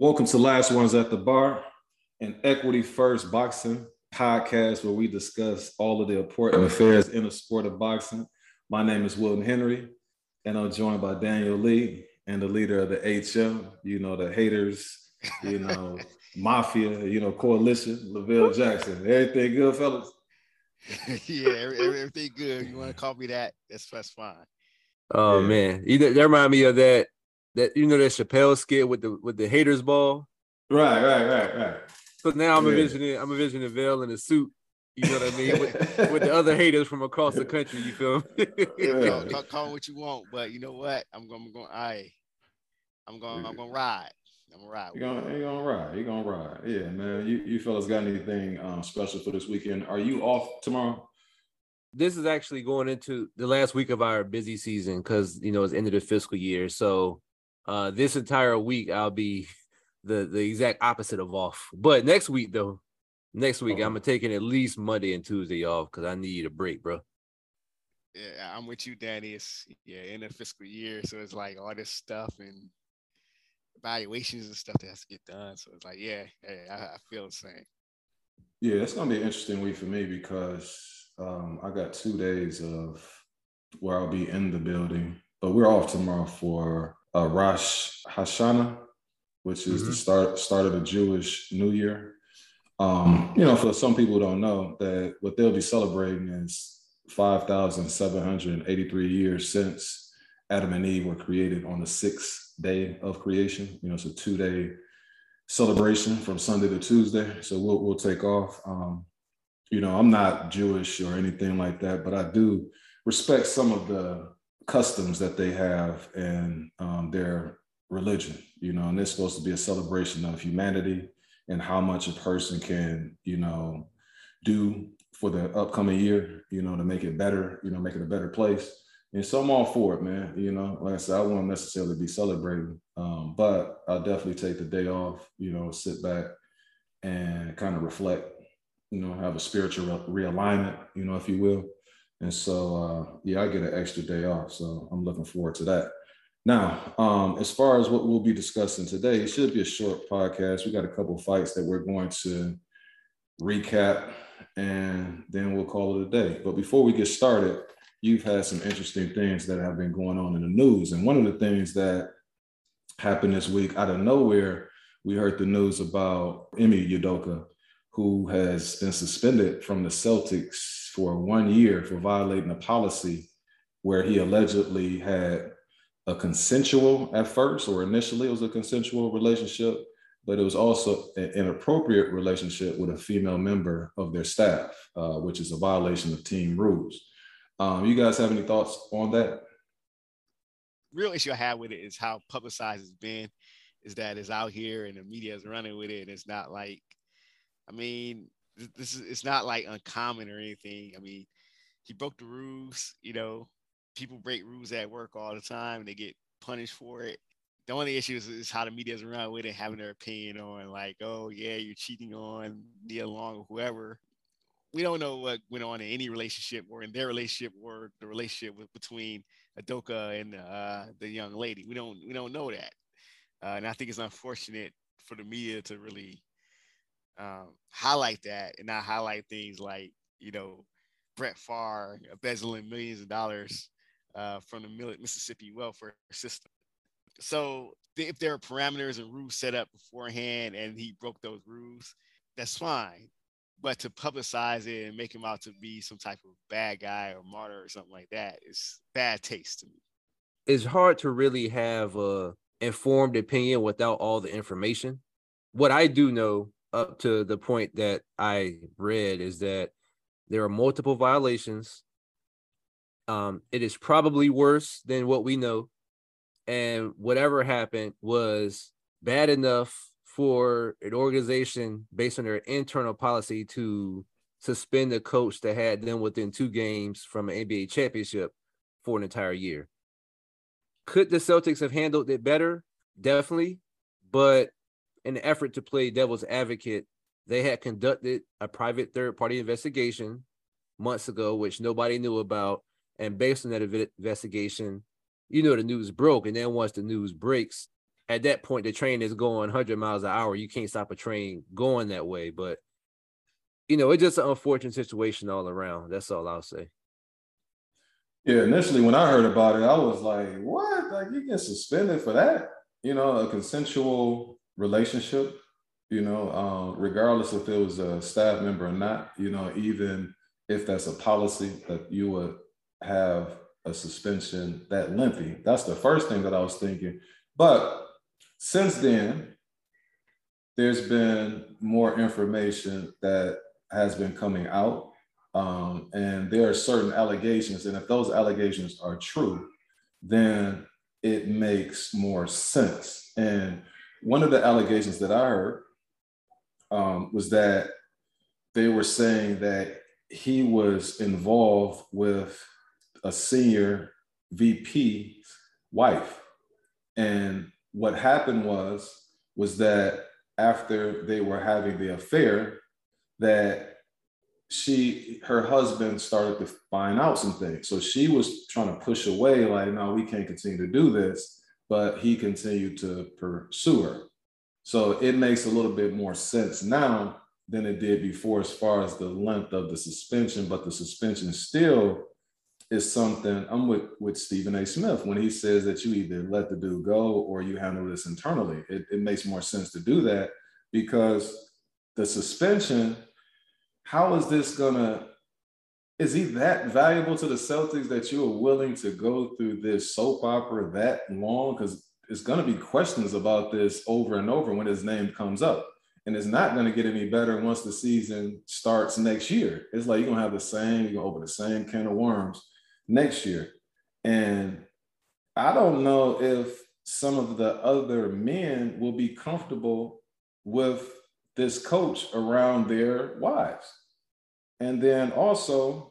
Welcome to Last Ones at the Bar, an equity first boxing podcast where we discuss all of the important affairs in the sport of boxing. My name is Wilton Henry, and I'm joined by Daniel Lee and the leader of the HM, you know, the haters, you know, mafia, you know, coalition, Lavelle Jackson. Everything good, fellas? yeah, everything good. You want to call me that? That's that's fine. Oh yeah. man, you that remind me of that that you know that Chappelle skit with the with the haters ball. Right, right, right, right. So now I'm yeah. envisioning I'm envisioning Vail in a suit. You know what I mean? With, with the other haters from across the country. You feel me? yeah. call, call, call, what you want, but you know what? I'm going. I'm going. I. I'm going. I'm going to ride. I'm gonna ride. You're gonna, you're gonna ride. You're gonna ride. Yeah, man. You you fellas got anything um, special for this weekend? Are you off tomorrow? This is actually going into the last week of our busy season because you know it's end of the fiscal year. So uh this entire week I'll be the the exact opposite of off. But next week though, next week oh. I'm gonna taking at least Monday and Tuesday off because I need a break, bro. Yeah, I'm with you, Danny. It's yeah, in the fiscal year, so it's like all this stuff and evaluations and stuff that has to get done. So it's like, yeah, hey, I, I feel the same. Yeah, it's gonna be an interesting week for me because um, I got two days of where I'll be in the building, but we're off tomorrow for uh, Rosh Hashanah, which is mm-hmm. the start start of the Jewish New Year. Um, you know, for some people who don't know that what they'll be celebrating is 5,783 years since Adam and Eve were created on the sixth day of creation. You know, it's a two day celebration from Sunday to Tuesday. So we'll, we'll take off. Um, you know, I'm not Jewish or anything like that, but I do respect some of the customs that they have and um, their religion, you know, and it's supposed to be a celebration of humanity and how much a person can, you know, do for the upcoming year, you know, to make it better, you know, make it a better place. And so I'm all for it, man. You know, like I said, I won't necessarily be celebrating, um, but I'll definitely take the day off, you know, sit back and kind of reflect, you know, have a spiritual realignment, you know, if you will. And so, uh, yeah, I get an extra day off. So I'm looking forward to that. Now, um, as far as what we'll be discussing today, it should be a short podcast. We got a couple fights that we're going to recap and then we'll call it a day. But before we get started, you've had some interesting things that have been going on in the news. And one of the things that happened this week out of nowhere, we heard the news about Ime Udoka, who has been suspended from the Celtics for one year for violating a policy where he allegedly had a consensual at first, or initially it was a consensual relationship, but it was also an inappropriate relationship with a female member of their staff, uh, which is a violation of team rules. Um, you guys have any thoughts on that? Real issue I have with it is how publicized it's been. Is that it's out here and the media is running with it. And it's not like, I mean, this is it's not like uncommon or anything. I mean, he broke the rules. You know, people break rules at work all the time. And they get punished for it. The only issue is, is how the media's around with it, having their opinion on like, oh yeah, you're cheating on Nia Long or whoever we don't know what went on in any relationship or in their relationship or the relationship with, between Udoka and uh, the young lady. We don't we don't know that, uh, and I think it's unfortunate for the media to really um, highlight that and not highlight things like you know Brett Favre embezzling millions of dollars uh, from the Mississippi welfare system. So if there are parameters and rules set up beforehand and he broke those rules, that's fine but to publicize it and make him out to be some type of bad guy or martyr or something like that is bad taste to me. It's hard to really have a informed opinion without all the information. What I do know up to the point that I read is that there are multiple violations. Um, it is probably worse than what we know. And whatever happened was bad enough for an organization based on their internal policy to suspend the coach that had them within two games from an NBA championship for an entire year. Could the Celtics have handled it better? Definitely. But in the effort to play devil's advocate, they had conducted a private third party investigation months ago, which nobody knew about. And based on that investigation, you know, the news broke. And then once the news breaks, at that point the train is going 100 miles an hour. You can't stop a train going that way. But you know, it's just an unfortunate situation all around. That's all I'll say. Yeah, initially when I heard about it, I was like, "What? Like you get suspended for that?" You know, a consensual relationship. You know, um, regardless if it was a staff member or not. You know, even if that's a policy that you would have a suspension that lengthy. That's the first thing that I was thinking. But since then, there's been more information that has been coming out. Um, and there are certain allegations. And if those allegations are true, then it makes more sense. And one of the allegations that I heard um, was that they were saying that he was involved with a senior VP's wife. And what happened was, was that after they were having the affair, that she, her husband started to find out some things. So she was trying to push away, like, no, we can't continue to do this. But he continued to pursue her. So it makes a little bit more sense now than it did before as far as the length of the suspension, but the suspension still is something I'm with with Stephen A. Smith when he says that you either let the dude go or you handle this internally. It, it makes more sense to do that because the suspension, how is this gonna is he that valuable to the Celtics that you are willing to go through this soap opera that long? Because it's going to be questions about this over and over when his name comes up. And it's not going to get any better once the season starts next year. It's like you're going to have the same, you're going to open the same can of worms next year. And I don't know if some of the other men will be comfortable with this coach around their wives. And then also,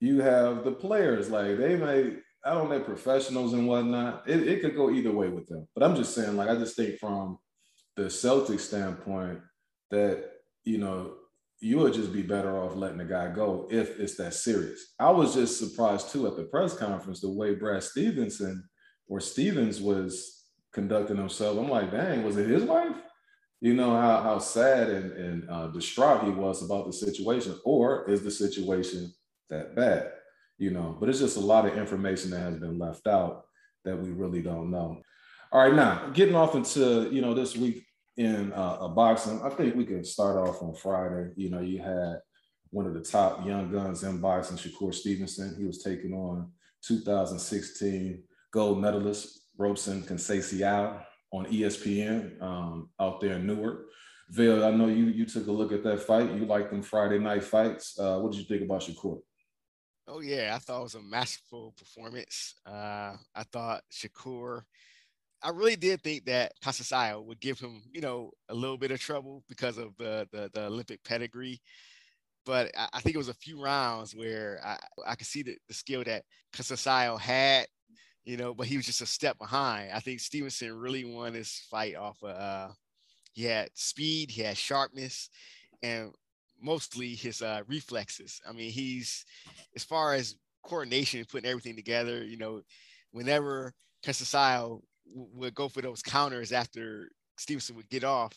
you have the players, like they may, I don't know, professionals and whatnot. It, it could go either way with them. But I'm just saying, like, I just think from the Celtic standpoint that, you know, you would just be better off letting the guy go if it's that serious. I was just surprised too at the press conference the way Brad Stevenson or Stevens was conducting himself. I'm like, dang, was it his wife? You know how how sad and, and uh, distraught he was about the situation, or is the situation that bad? You know, but it's just a lot of information that has been left out that we really don't know. All right, now getting off into you know this week in uh, boxing, I think we can start off on Friday. You know, you had one of the top young guns in boxing, Shakur Stevenson. He was taking on 2016 gold medalist Robson Conceição on ESPN um, out there in Newark. Vale, I know you you took a look at that fight. You like them Friday night fights. Uh, what did you think about Shakur? Oh yeah, I thought it was a masterful performance. Uh, I thought Shakur I really did think that Conceição would give him, you know, a little bit of trouble because of the the, the Olympic pedigree. But I, think it was a few rounds where I, I could see the, the skill that Conceição had, you know, but he was just a step behind. I think Stevenson really won this fight off of uh, he had speed, he had sharpness, and mostly his uh, reflexes. I mean, he's as far as coordination and putting everything together, you know, whenever Conceição would go for those counters after Stevenson would get off.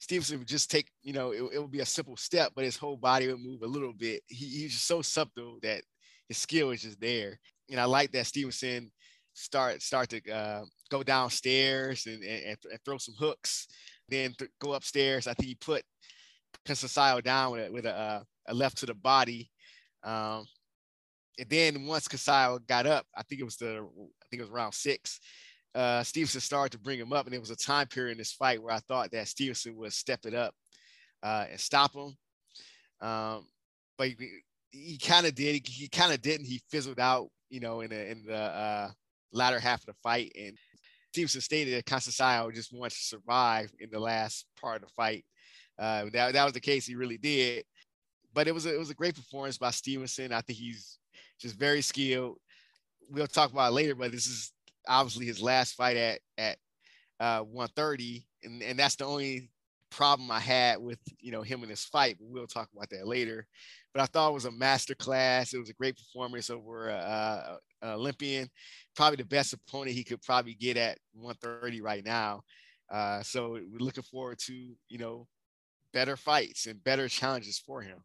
Stevenson would just take, you know, it, it would be a simple step, but his whole body would move a little bit. He, he's just so subtle that his skill is just there. And I like that Stevenson start start to uh, go downstairs and, and, and, throw some hooks, then th- go upstairs. I think he put Conceição down with a, with a, uh, a, left to the body. Um, and then once Conceição got up, I think it was the I think it was round six uh, Stevenson started to bring him up, and there was a time period in this fight where I thought that Stevenson would step it up uh, and stop him. Um, but he, he kind of did. He, he kind of didn't. He fizzled out, you know, in the in the uh, latter half of the fight. And Stevenson stated that Conceição just wanted to survive in the last part of the fight. Uh, that, that was the case. He really did. But it was a, it was a great performance by Stevenson. I think he's just very skilled. We'll talk about it later, but this is obviously his last fight at at uh, 130, and, and that's the only problem I had with you know him in this fight, we'll talk about that later. But I thought it was a master class. It was a great performance over uh, Olympian, probably the best opponent he could probably get at 130 right now. Uh, so we're looking forward to you know better fights and better challenges for him.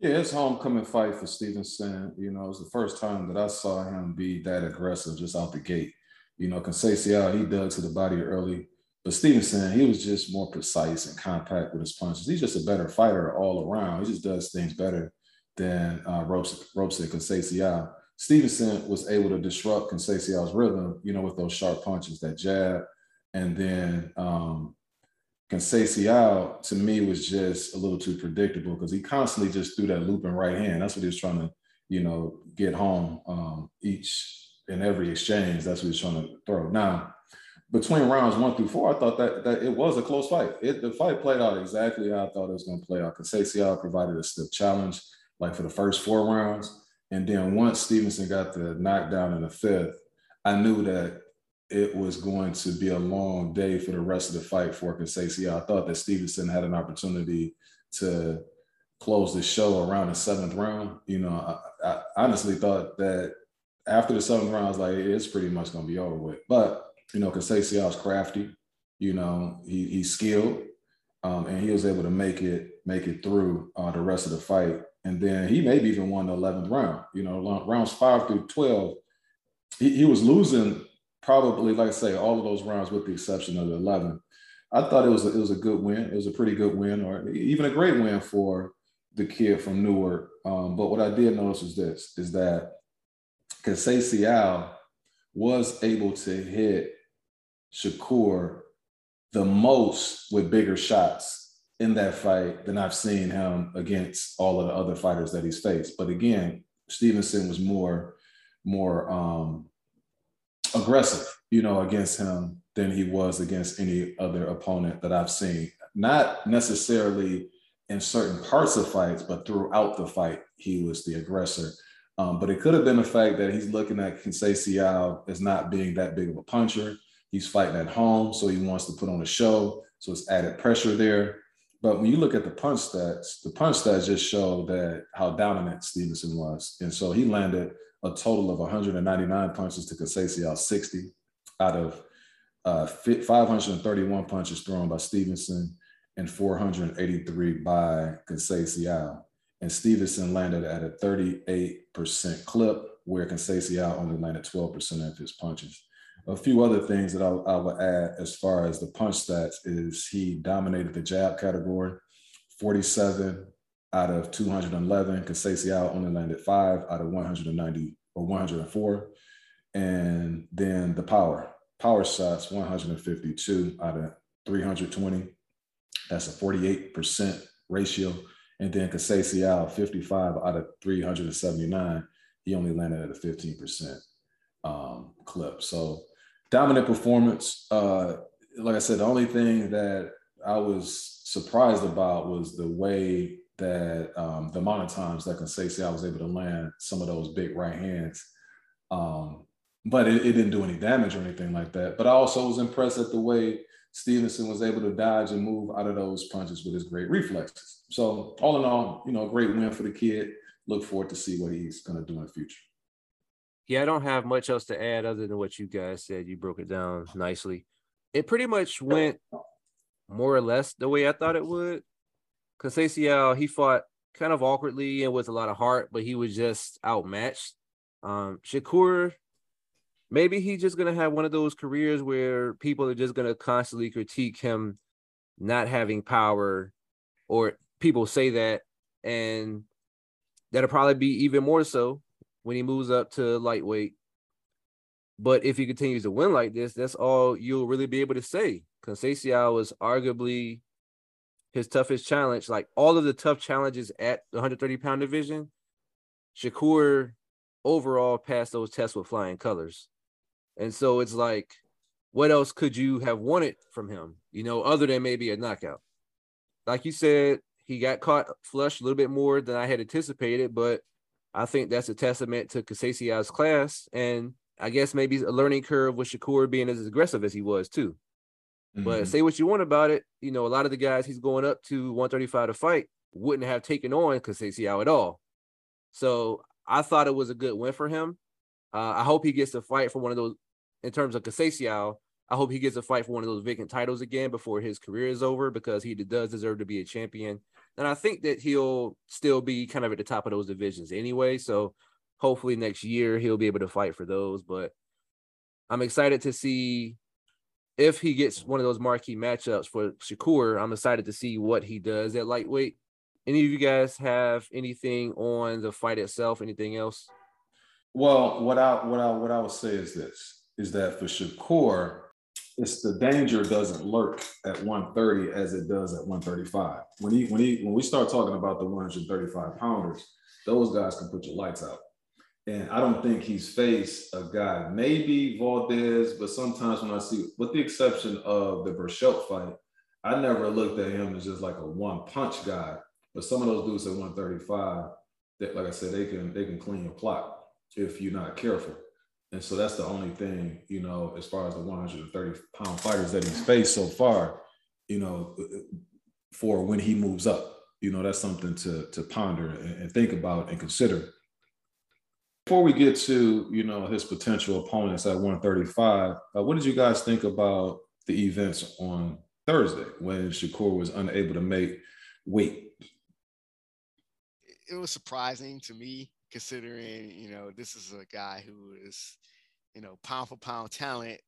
Yeah, it's homecoming fight for Stevenson. You know, it was the first time that I saw him be that aggressive just out the gate. You know, Conceição, he dug to the body early. But Stevenson, he was just more precise and compact with his punches. He's just a better fighter all around. He just does things better than uh, Ropes, Robson Conceição. Stevenson was able to disrupt Conceição's rhythm, you know, with those sharp punches, that jab. And then um, Conceição, to me, was just a little too predictable because he constantly just threw that looping right hand. That's what he was trying to, you know, get home um, each and every exchange. That's what he was trying to throw. Now, between rounds one through four, I thought that, that it was a close fight. It, the fight played out exactly how I thought it was going to play out. Conceição provided a stiff challenge, like for the first four rounds. And then once Stevenson got the knockdown in the fifth, I knew that it was going to be a long day for the rest of the fight for Conceição. I thought that Stevenson had an opportunity to close the show around the seventh round. You know, I, I honestly thought that after the seventh round, I was like, it's pretty much going to be over with. But you know, Conceição was crafty. You know, he, he's skilled, um, and he was able to make it make it through uh, the rest of the fight. And then he maybe even won the eleventh round. You know, rounds five through twelve, he, he was losing probably, like I say, all of those rounds with the exception of the eleven. I thought it was a, it was a good win. It was a pretty good win, or even a great win for the kid from Newark. Um, but what I did notice was this: is that Conceição was able to hit Shakur the most with bigger shots in that fight than I've seen him against all of the other fighters that he's faced. But again, Stevenson was more more um, aggressive, you know, against him than he was against any other opponent that I've seen. Not necessarily in certain parts of fights, but throughout the fight, he was the aggressor. Um, but it could have been the fact that he's looking at Conceição as not being that big of a puncher. He's fighting at home, so he wants to put on a show. So it's added pressure there. But when you look at the punch stats, the punch stats just show that how dominant Stevenson was. And so he landed a total of 199 punches to Conceição 60 out of uh, 531 punches thrown by Stevenson and 483 by Conceição. And Stevenson landed at a 38% clip, where Conceição only landed 12% of his punches a few other things that I, I would add as far as the punch stats is he dominated the jab category, 47 out of 211. Conceição only landed five out of 190 or 104. And then the power, power shots, 152 out of 320. That's a 48% ratio. And then Conceição, 55 out of 379. He only landed at a 15% um, clip. So dominant performance. Uh, like I said, the only thing that I was surprised about was the way that um, the amount of times that can say i was able to land some of those big right hands. Um, but it, it, didn't do any damage or anything like that. But I also was impressed at the way Stevenson was able to dodge and move out of those punches with his great reflexes. So all in all, you know, a great win for the kid. Look forward to see what he's going to do in the future yeah, I don't have much else to add other than what you guys said. You broke it down nicely. It pretty much went more or less the way I thought it would. Conceição, he fought kind of awkwardly and with a lot of heart, but he was just outmatched. Um, Shakur, maybe he's just gonna have one of those careers where people are just gonna constantly critique him not having power, or people say that, and that'll probably be even more so when he moves up to lightweight. But if he continues to win like this, that's all you'll really be able to say. Conceição was arguably his toughest challenge. Like all of the tough challenges at the 130 pound division, Shakur overall passed those tests with flying colors. And so it's like, what else could you have wanted from him, you know, other than maybe a knockout? Like you said, he got caught flush a little bit more than I had anticipated, but I think that's a testament to Conceição's class, and I guess maybe a learning curve with Shakur being as aggressive as he was too. Mm-hmm. But say what you want about it, you know, a lot of the guys he's going up to 135 to fight wouldn't have taken on Conceição at all. So I thought it was a good win for him. Uh, I hope he gets a fight for one of those in terms of Conceição. I hope he gets a fight for one of those vacant titles again before his career is over because he does deserve to be a champion. And I think that he'll still be kind of at the top of those divisions anyway. So hopefully next year he'll be able to fight for those. But I'm excited to see if he gets one of those marquee matchups for Shakur. I'm excited to see what he does at lightweight. Any of you guys have anything on the fight itself? Anything else? Well, what I what I what I would say is this: is that for Shakur, it's the danger doesn't lurk at 130 as it does at 135. When he when he when we start talking about the 135 pounders, those guys can put your lights out. And I don't think he's faced a guy, maybe Valdez, but sometimes when I see, with the exception of the Berchelt fight, I never looked at him as just like a one punch guy. But some of those dudes at 135, that like I said, they can they can clean your plot if you're not careful. And so that's the only thing, you know, as far as the 130 pound fighters that he's faced so far, you know, for when he moves up. You know, that's something to to ponder and, and think about and consider. Before we get to, you know, his potential opponents at 135, uh, what did you guys think about the events on Thursday when Shakur was unable to make weight? It was surprising to me considering you know this is a guy who is you know pound for pound talent.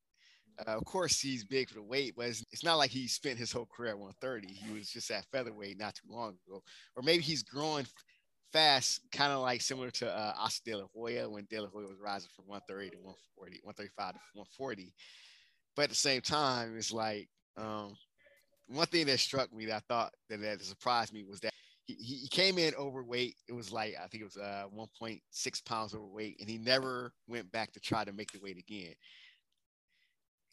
Uh, of course, he's big for the weight, but it's, it's, not like he spent his whole career at 130. He was just at featherweight not too long ago, or maybe he's growing fast, kind of like similar to uh, Oscar De La Hoya when De La Hoya was rising from 130 to 140, 135 to 140. But at the same time, it's like um, one thing that struck me that I thought that, that surprised me was that he, he came in overweight. It was like I think it was uh 1.6 pounds overweight, and he never went back to try to make the weight again.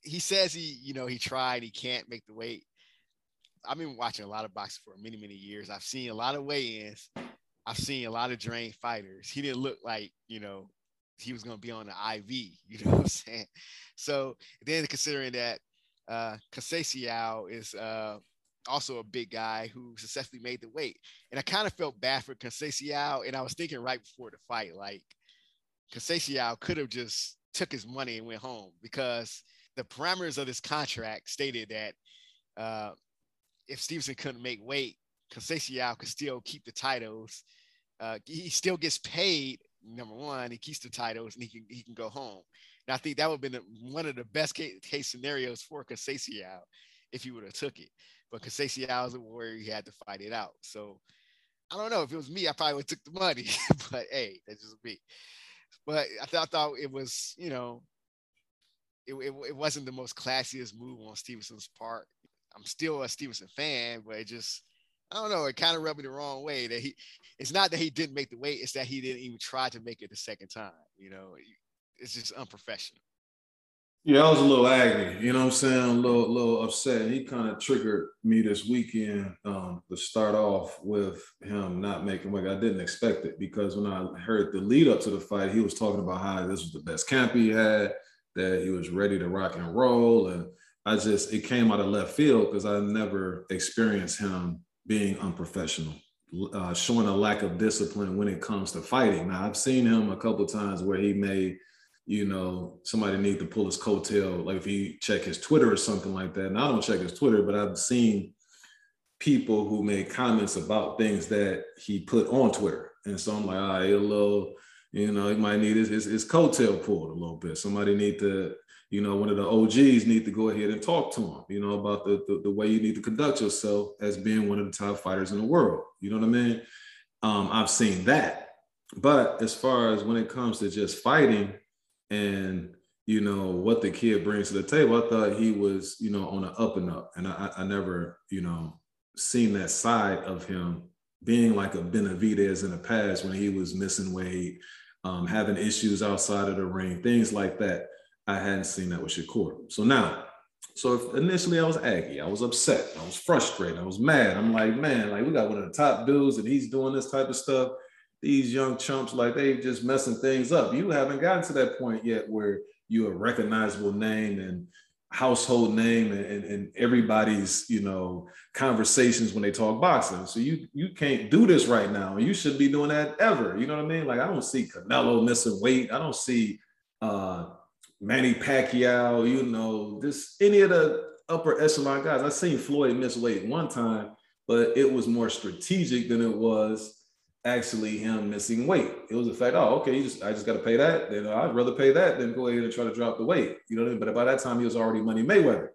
He says he, you know, he tried, he can't make the weight. I've been watching a lot of boxing for many, many years. I've seen a lot of weigh-ins. I've seen a lot of drained fighters. He didn't look like, you know, he was going to be on the IV. You know what I'm saying? So then considering that uh Conceição is uh also a big guy who successfully made the weight. And I kind of felt bad for Conceição. And I was thinking right before the fight, like Conceição could have just took his money and went home because the parameters of this contract stated that uh, if Stevenson couldn't make weight, Conceição could still keep the titles. Uh, he still gets paid. Number one, he keeps the titles and he can he can go home. And I think that would have been one of the best case, case scenarios for Conceição if he would have took it. But Conceição was a warrior, he had to fight it out. So I don't know. If it was me, I probably would have took the money. but hey, that's just me. But I, th- I thought it was, you know, it, it, it wasn't the most classiest move on Stevenson's part. I'm still a Stevenson fan, but it just I don't know. It kind of rubbed me the wrong way that he. It's not that he didn't make the weight; it's that he didn't even try to make it the second time. You know, it's just unprofessional. Yeah, I was a little agony, you know what I'm saying? A little, little upset. He kind of triggered me this weekend um, to start off with him not making weight. I didn't expect it because when I heard the lead up to the fight, he was talking about how this was the best camp he had, that he was ready to rock and roll. And I just, it came out of left field because I never experienced him being unprofessional, uh, showing a lack of discipline when it comes to fighting. Now, I've seen him a couple times where he made you know, somebody need to pull his coattail, like if he check his Twitter or something like that. And I don't check his Twitter, but I've seen people who made comments about things that he put on Twitter. And so I'm like, all right, a little, you know, he might need his, his, his coattail pulled a little bit. Somebody need to, you know, one of the OGs need to go ahead and talk to him, you know, about the, the, the way you need to conduct yourself as being one of the top fighters in the world. You know what I mean? Um, I've seen that. But as far as when it comes to just fighting, and you know what the kid brings to the table. I thought he was, you know, on an up and up, and I, I never, you know, seen that side of him being like a Benavidez in the past when he was missing weight, um, having issues outside of the ring, things like that. I hadn't seen that with Shakur. So now, so initially I was aggy, I was upset, I was frustrated, I was mad. I'm like, man, like we got one of the top dudes, and he's doing this type of stuff these young chumps like they just messing things up. You haven't gotten to that point yet where you're a recognizable name and household name and, and, everybody's you know conversations when they talk boxing. So you you can't do this right now. You should be doing that ever. You know what I mean? Like I don't see Canelo missing weight. I don't see uh Manny Pacquiao. You know this any of the upper echelon guys. I seen Floyd miss weight one time, but it was more strategic than it was actually him missing weight. It was the fact, oh, okay, just, I just got to pay that. Then I'd rather pay that than go ahead and try to drop the weight. You know what I mean? But by that time, he was already Money Mayweather.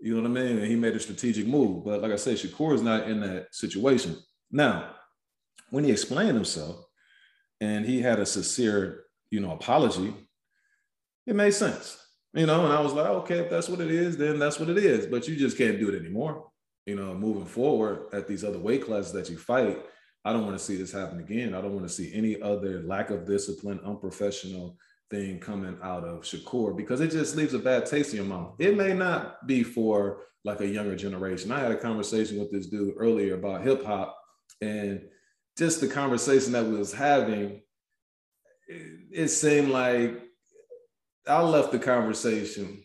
You know what I mean? And he made a strategic move. But like I said, Shakur is not in that situation. Now, when he explained himself and he had a sincere, you know, apology, it made sense. You know, and I was like, okay, if that's what it is, then that's what it is. But you just can't do it anymore. You know, moving forward at these other weight classes that you fight, I don't want to see this happen again. I don't want to see any other lack of discipline, unprofessional thing coming out of Shakur because it just leaves a bad taste in your mouth. It may not be for like a younger generation. I had a conversation with this dude earlier about hip hop and just the conversation that we was having, it, it seemed like I left the conversation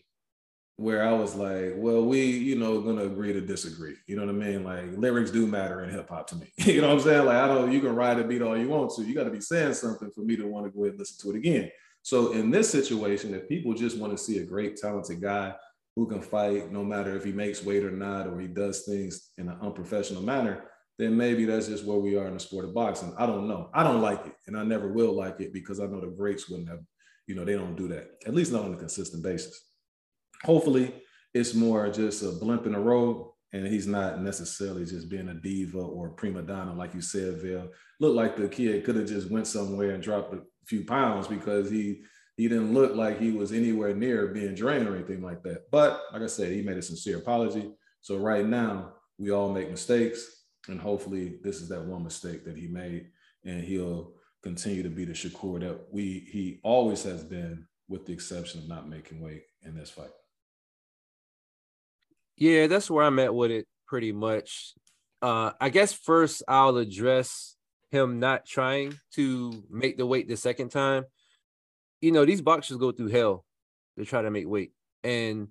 where I was like, well, we, you know, gonna agree to disagree. You know what I mean? Like lyrics do matter in hip hop to me. you know what I'm saying? Like I don't, you can ride a beat all you want to. You got to be saying something for me to want to go ahead and listen to it again. So in this situation, if people just want to see a great, talented guy who can fight, no matter if he makes weight or not, or he does things in an unprofessional manner, then maybe that's just where we are in the sport of boxing. I don't know. I don't like it, and I never will like it because I know the greats wouldn't have. You know, they don't do that. At least not on a consistent basis hopefully it's more just a blimp in the road and he's not necessarily just being a diva or prima donna like you said Vail. Looked like the kid could have just went somewhere and dropped a few pounds because he he didn't look like he was anywhere near being drained or anything like that. But like I said, he made a sincere apology. So right now we all make mistakes, and hopefully this is that one mistake that he made, and he'll continue to be the Shakur that we he always has been, with the exception of not making weight in this fight. Yeah, that's where I'm at with it pretty much. Uh, I guess first I'll address him not trying to make the weight the second time. You know, these boxers go through hell to try to make weight. And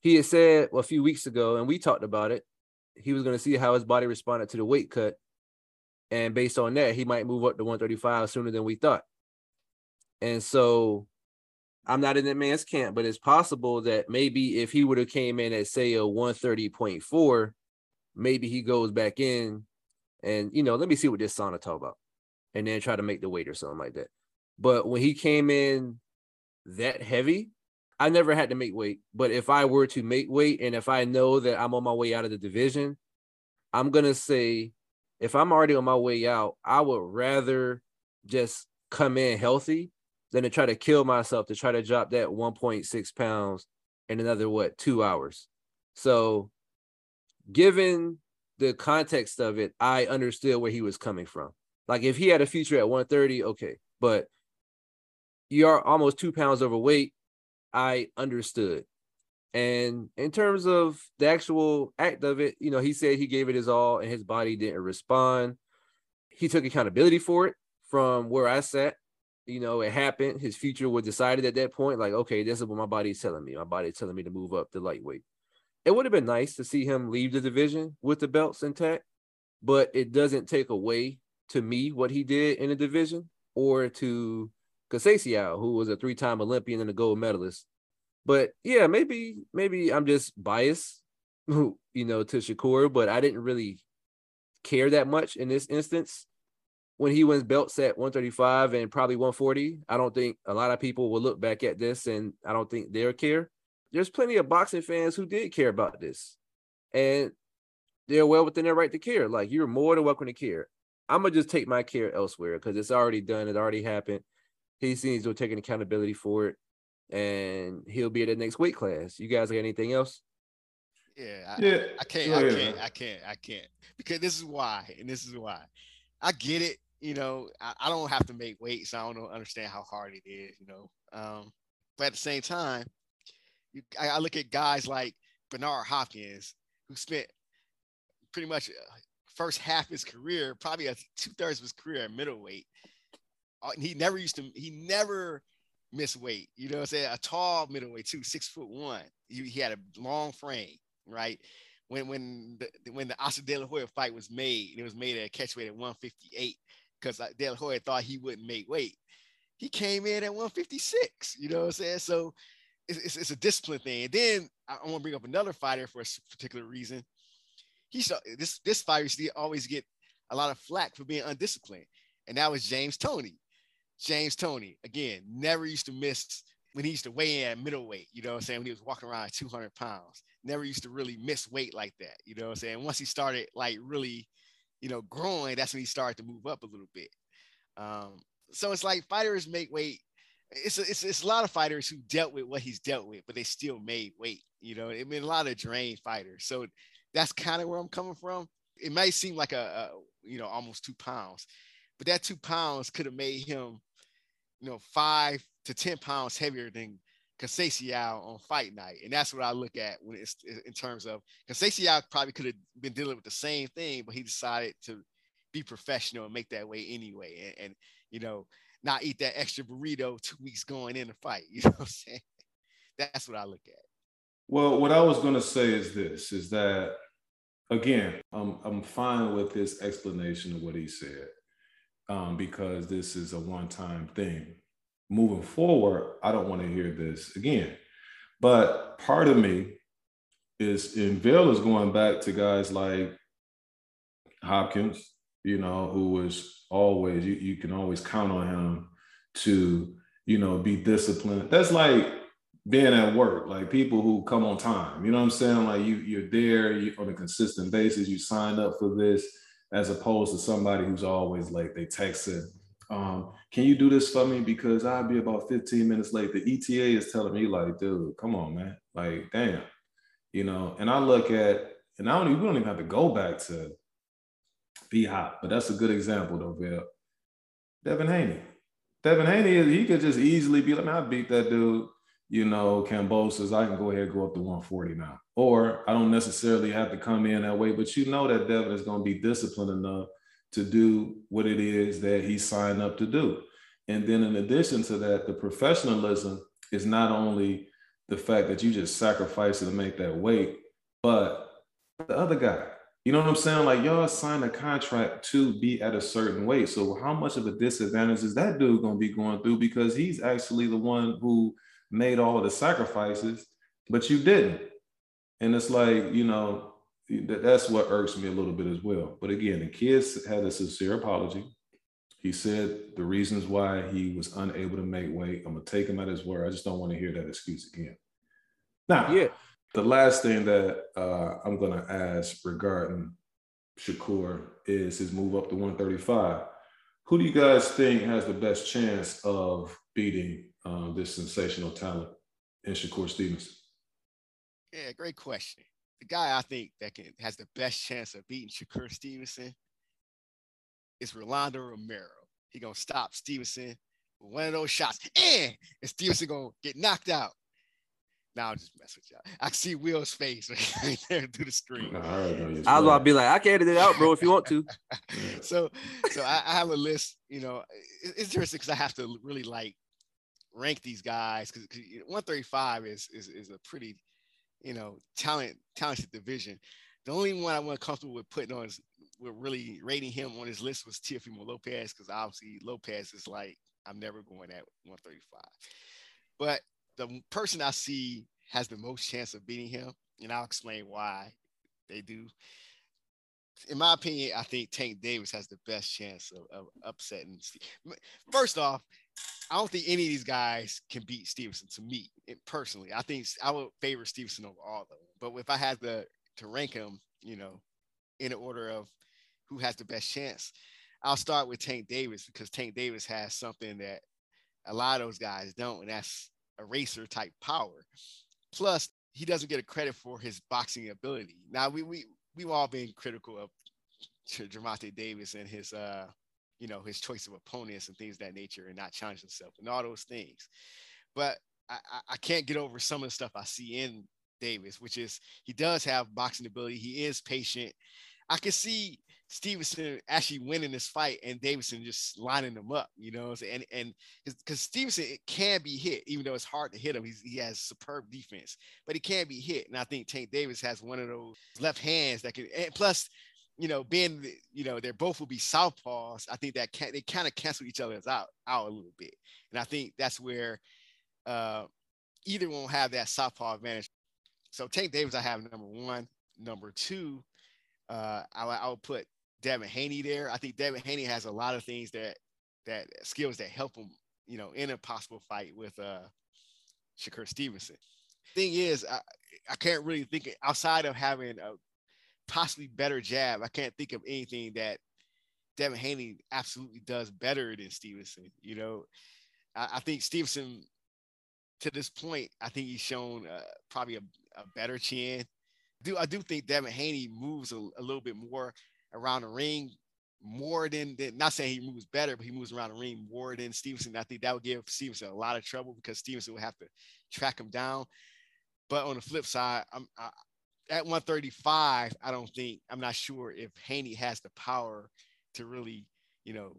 he had said well, a few weeks ago, and we talked about it, he was going to see how his body responded to the weight cut. And based on that, he might move up to 135 sooner than we thought. And so I'm not in that man's camp, but it's possible that maybe if he would have came in at say a 130.4, maybe he goes back in and you know, let me see what this sauna talk about, and then try to make the weight or something like that. But when he came in that heavy, I never had to make weight. But if I were to make weight and if I know that I'm on my way out of the division, I'm gonna say if I'm already on my way out, I would rather just come in healthy than to try to kill myself to try to drop that 1.6 pounds in another what two hours. So, given the context of it, I understood where he was coming from. Like if he had a future at 130, okay, but you're almost two pounds overweight. I understood. And in terms of the actual act of it, you know, he said he gave it his all and his body didn't respond. He took accountability for it from where I sat you know, it happened. His future was decided at that point. Like, okay, this is what my body's telling me. My body's telling me to move up to lightweight. It would have been nice to see him leave the division with the belts intact, but it doesn't take away to me what he did in the division or to Conceição, who was a three-time Olympian and a gold medalist. But yeah, maybe maybe I'm just biased, you know, to Shakur, but I didn't really care that much in this instance when he wins belts at 135 and probably 140, I don't think a lot of people will look back at this and I don't think they'll care. There's plenty of boxing fans who did care about this. And they're well within their right to care. Like you're more than welcome to care. I'm gonna just take my care elsewhere because it's already done, it already happened. He seems to have taken accountability for it, and he'll be at the next weight class. You guys got anything else? Yeah, I, yeah. I can't, I can't, I can't, I can't. Because this is why, and this is why. I get it you know, I, I, don't have to make weight, so I don't understand how hard it is, you know. Um, but at the same time, you, I, I, look at guys like Bernard Hopkins, who spent pretty much uh, first half his career, probably two thirds of his career at middleweight. Uh, he never used to, he never miss weight. You know what I'm saying? A tall middleweight too, six foot one. He, he had a long frame, right? When when the when the Oscar De La Hoya fight was made, it was made at catch weight at 158 because uh, De La Hoya thought he wouldn't make weight. He came in at 156. You know what I'm saying? So it's, it's, it's a discipline thing. And then I, I want to bring up another fighter for a particular reason. He saw this this fighter used to always get a lot of flack for being undisciplined, and that was James Toney. James Toney, again, never used to miss when he used to weigh in at middleweight, you know what I'm saying? When he was walking around 200 pounds, never used to really miss weight like that, you know what I'm saying? Once he started like really, you know, growing, that's when he started to move up a little bit. Um, so it's like fighters make weight. It's a, it's, it's a lot of fighters who dealt with what he's dealt with, but they still made weight, you know, I mean, a lot of drained fighters. So that's kind of where I'm coming from. It might seem like a, a you know, almost two pounds, but that two pounds could have made him you know, five to 10 pounds heavier than Conceição on fight night. And that's what I look at when it's in terms of Conceição probably could have been dealing with the same thing, but he decided to be professional and make that way anyway. And, and you know, not eat that extra burrito two weeks going in the fight. You know what I'm saying? That's what I look at. Well, what I was going to say is this is that again, I'm I'm fine with this explanation of what he said um, because this is a one time thing. Moving forward, I don't want to hear this again. But part of me is in Vail is going back to guys like Hopkins, you know, who was always, you, you can always count on him to, you know, be disciplined. That's like being at work, like people who come on time. You know what I'm saying? Like you, you're there you, on a consistent basis. You signed up for this as opposed to somebody who's always late. They text it, um, can you do this for me? Because I'll be about 15 minutes late. The ETA is telling me, like, dude, come on, man. Like, damn. You know, and I look at, and I don't even, we don't even have to go back to B-Hop, but that's a good example though, Bill. Devin Haney. Devin Haney, he could just easily be like, man, I beat that dude you know, Kambosos, I can go ahead and go up to 140 now. Or I don't necessarily have to come in that way, but you know that Devin is going to be disciplined enough to do what it is that he signed up to do. And then in addition to that, the professionalism is not only the fact that you just sacrifice to make that weight, but the other guy. You know what I'm saying? Like y'all signed a contract to be at a certain weight. So how much of a disadvantage is that dude going to be going through? Because he's actually the one who made all of the sacrifices, but you didn't. And it's like, you know, that's what irks me a little bit as well. But again, the kids had a sincere apology. He said the reasons why he was unable to make weight. I'm gonna take him at his word. I just don't want to hear that excuse again. Now, yeah, the last thing that uh, I'm gonna ask regarding Shakur is his move up to 135. Who do you guys think has the best chance of beating um, this sensational talent in Shakur Stevenson? Yeah, great question. The guy I think that can has the best chance of beating Shakur Stevenson is Rolando Romero. He gonna stop Stevenson with one of those shots, and, and Stevenson gonna get knocked out. Now I'm just mess with y'all. I see Will's face right there through the screen. I, I was about to be like, I can edit it out, bro, if you want to. so, so I, I, have a list. You know, it's interesting because I have to really like rank these guys because 135 is, is is a pretty, you know, talent talented division. The only one I wasn't comfortable with putting on is with really rating him on his list was Teofimo Lopez because obviously Lopez is like I'm never going at 135. But the person I see has the most chance of beating him, and I'll explain why they do. In my opinion, I think Tank Davis has the best chance of, of upsetting. First off, I don't think any of these guys can beat Stevenson to me personally. I think I would favor Stevenson over all of them. But if I had to to rank them, you know, in order of who has the best chance, I'll start with Tank Davis because Tank Davis has something that a lot of those guys don't, and that's a racer type power. Plus, he doesn't get a credit for his boxing ability. Now we we we've all been critical of Gervonta Davis and his uh you know, his choice of opponents and things that nature and not challenge himself and all those things. But I, I can't get over some of the stuff I see in Davis, which is he does have boxing ability. He is patient. I can see Stevenson actually winning this fight and Davis just lining them up, you know, and and because Stevenson it can be hit, even though it's hard to hit him. He's, he has superb defense, but he can be hit. And I think Tank Davis has one of those left hands that can. And plus, you know, being you know they're both will be southpaws. I think that can, they kind of cancel each other's out out a little bit, and I think that's where uh, either won't have that southpaw advantage. So Tank Davis, I have number one. Number two, uh, I, I put Devin Haney there. I think Devin Haney has a lot of things that that skills that help him, you know, in a possible fight with uh Shakur Stevenson. Thing is, I, I can't really think outside of having a possibly better jab. I can't think of anything that Devin Haney absolutely does better than Stevenson. You know, I, I think Stevenson to this point, I think he's shown uh, probably a, a better chin. Do I do think Devin Haney moves a, a little bit more around the ring more than, than, not saying he moves better, but he moves around the ring more than Stevenson. I think that would give Stevenson a lot of trouble because Stevenson would have to track him down. But on the flip side, I'm I, at 135. I don't think I'm not sure if Haney has the power to really, you know,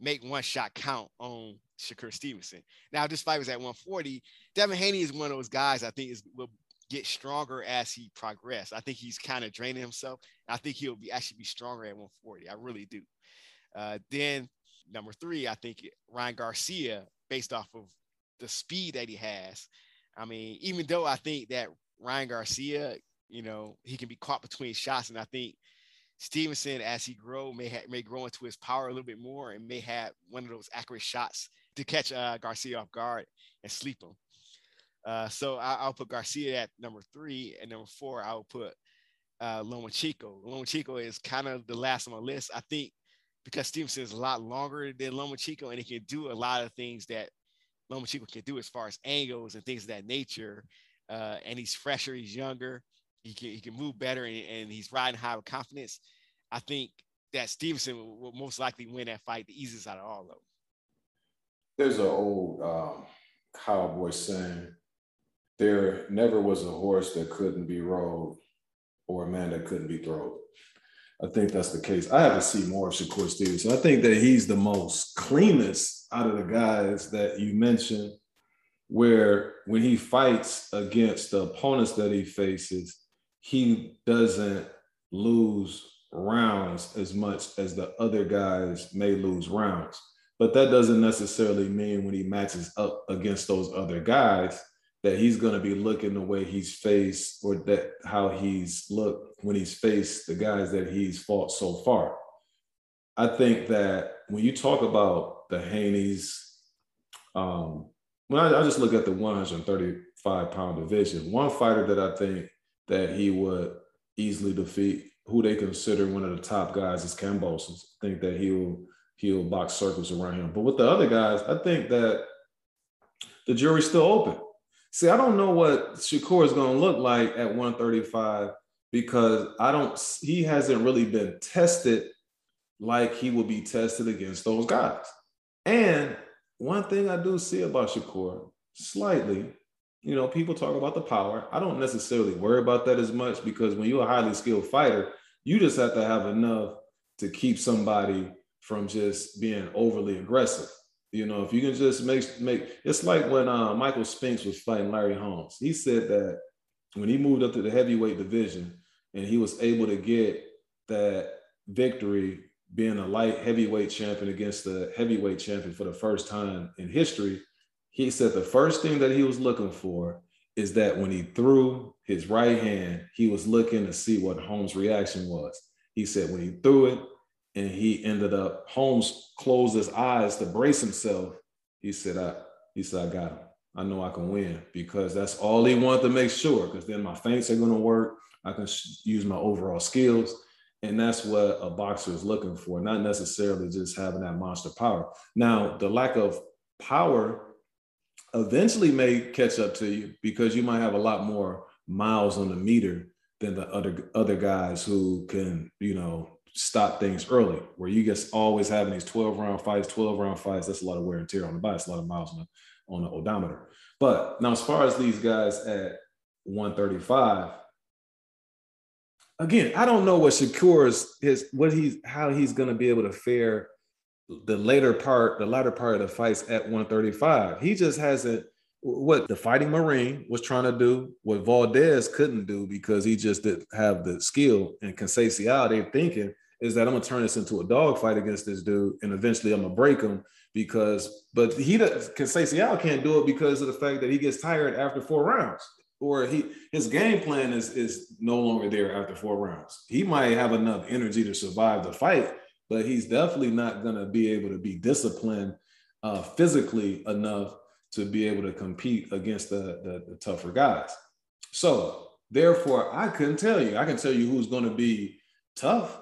make one shot count on Shakur Stevenson. Now, this fight was at 140. Devin Haney is one of those guys I think is will get stronger as he progresses. I think he's kind of draining himself. I think he'll be actually be stronger at 140. I really do. Uh, then number three, I think Ryan Garcia, based off of the speed that he has. I mean, even though I think that Ryan Garcia, you know, he can be caught between shots, and I think Stevenson, as he grow, may ha- may grow into his power a little bit more, and may have one of those accurate shots to catch uh, Garcia off guard and sleep him. Uh, so I, will put Garcia at number three, and number four, I'll put uh, Lomachenko. Lomachenko is kind of the last on my list. I think because Stevenson is a lot longer than Lomachenko, and he can do a lot of things that Lomachenko can do as far as angles and things of that nature. Uh, and he's fresher, he's younger, he can he can move better, and, and he's riding high with confidence. I think that Stevenson will, will, most likely win that fight the easiest out of all of them. There's an old um, cowboy saying there never was a horse that couldn't be rode or a man that couldn't be thrown. I think that's the case. I have to see more of Shakur Stevenson. I think that he's the most cleanest out of the guys that you mentioned, where when he fights against the opponents that he faces, he doesn't lose rounds as much as the other guys may lose rounds. But that doesn't necessarily mean when he matches up against those other guys that he's going to be looking the way he's faced or that how he's looked when he's faced the guys that he's fought so far. I think that when you talk about the Haneys, um, when I, I just look at the 135 pound division, one fighter that I think that he would easily defeat, who they consider one of the top guys, is Kambosos. I think that he'll he'll box circles around him. But with the other guys, I think that the jury's still open. See, I don't know what Shakur is going to look like at 135 because I don't, he hasn't really been tested like he will be tested against those guys. And one thing I do see about Shakur, slightly, you know, people talk about the power. I don't necessarily worry about that as much because when you're a highly skilled fighter, you just have to have enough to keep somebody from just being overly aggressive. You know, if you can just make make it's like when uh, Michael Spinks was fighting Larry Holmes. He said that when he moved up to the heavyweight division and he was able to get that victory being a light heavyweight champion against the heavyweight champion for the first time in history, he said the first thing that he was looking for is that when he threw his right hand, he was looking to see what Holmes' reaction was. He said when he threw it, and he ended up Holmes closed his eyes to brace himself. He said, I he said, I got him. I know I can win because that's all he wanted to make sure. Because then my feints are going to work. I can use my overall skills. And that's what a boxer is looking for, not necessarily just having that monster power. Now, the lack of power eventually may catch up to you because you might have a lot more miles on the meter than the other other guys who can, you know, stop things early, where you just always having these 12 round fights, 12 round fights. That's a lot of wear and tear on the body. It's a lot of miles on the, on the odometer. But now, as far as these guys at 135, again, I don't know what Shakur's his what he's how he's gonna be able to fare the later part, the latter part of the fights at 135. He just hasn't what the fighting Marine was trying to do, what Valdez couldn't do because he just didn't have the skill and. They're thinking is that I'm gonna turn this into a dogfight against this dude, and eventually I'm gonna break him because, but he Conceição can't do it because of the fact that he gets tired after four rounds, or he his game plan is is no longer there after four rounds. He might have enough energy to survive the fight, but he's definitely not gonna be able to be disciplined uh, physically enough to be able to compete against the, the, the tougher guys. So therefore, I couldn't tell you. I can tell you who's going to be tough.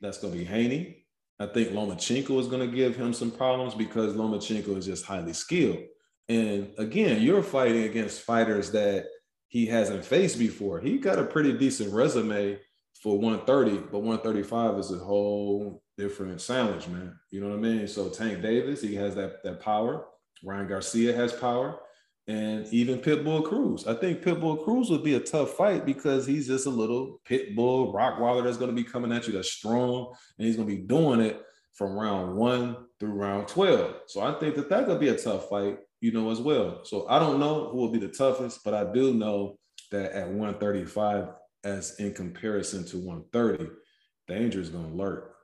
That's going to be Haney. I think Lomachenko is going to give him some problems because Lomachenko is just highly skilled. And again, you're fighting against fighters that he hasn't faced before. He got a pretty decent resume for 130, but 135 is a whole different sandwich, man. You know what I mean? So Tank Davis, he has that that power. Ryan Garcia has power, and even Pitbull Cruz. I think Pitbull Cruz would be a tough fight because he's just a little Pitbull Rottweiler that's going to be coming at you that's strong, and he's going to be doing it from round one through round 12. So I think that that could be a tough fight, you know, as well. So I don't know who will be the toughest, but I do know that at 135, as in comparison to 130, danger is going to lurk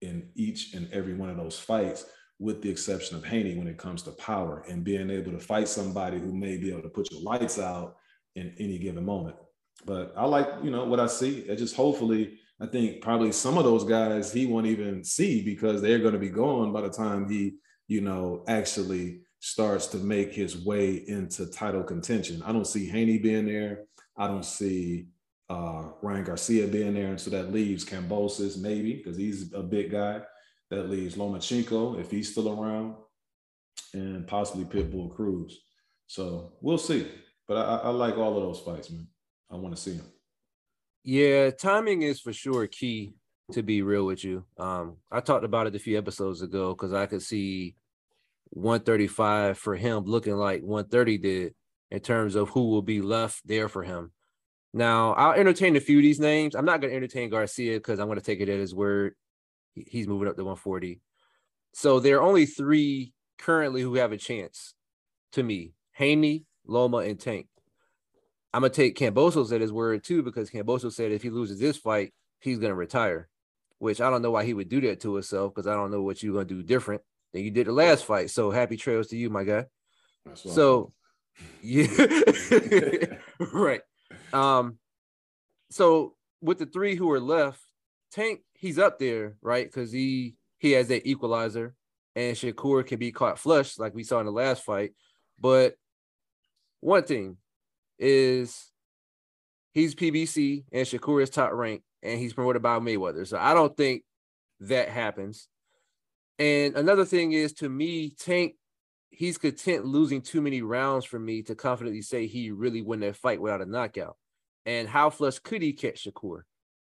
in each and every one of those fights with the exception of Haney when it comes to power and being able to fight somebody who may be able to put your lights out in any given moment. But I like, you know, what I see. It just hopefully, I think probably some of those guys he won't even see because they're going to be gone by the time he, you know, actually starts to make his way into title contention. I don't see Haney being there. I don't see uh, Ryan Garcia being there. And so that leaves Kambosos, maybe because he's a big guy. That leaves Lomachenko if he's still around, and possibly Pitbull Cruz. So we'll see. But I, I like all of those fights, man. I want to see them. Yeah, timing is for sure key. To be real with you, um, I talked about it a few episodes ago because I could see 135 for him looking like 130 did in terms of who will be left there for him. Now, I'll entertain a few of these names. I'm not going to entertain Garcia because I'm going to take it at his word he's moving up to 140. So there are only three currently who have a chance to me Haney, Loma, and Tank. I'm gonna take Kambosos at his word too, because Kambosos said if he loses this fight, he's gonna retire. Which I don't know why he would do that to himself, because I don't know what you're gonna do different than you did the last fight. So happy trails to you, my guy. So yeah, right. Um, so with the three who are left, Tank he's up there, right? Because he he has that equalizer, and Shakur can be caught flush like we saw in the last fight. But one thing is he's PBC and Shakur is top rank, and he's promoted by Mayweather. So I don't think that happens. And another thing is to me, Tank, he's content losing too many rounds for me to confidently say he really win that fight without a knockout. And how flush could he catch Shakur?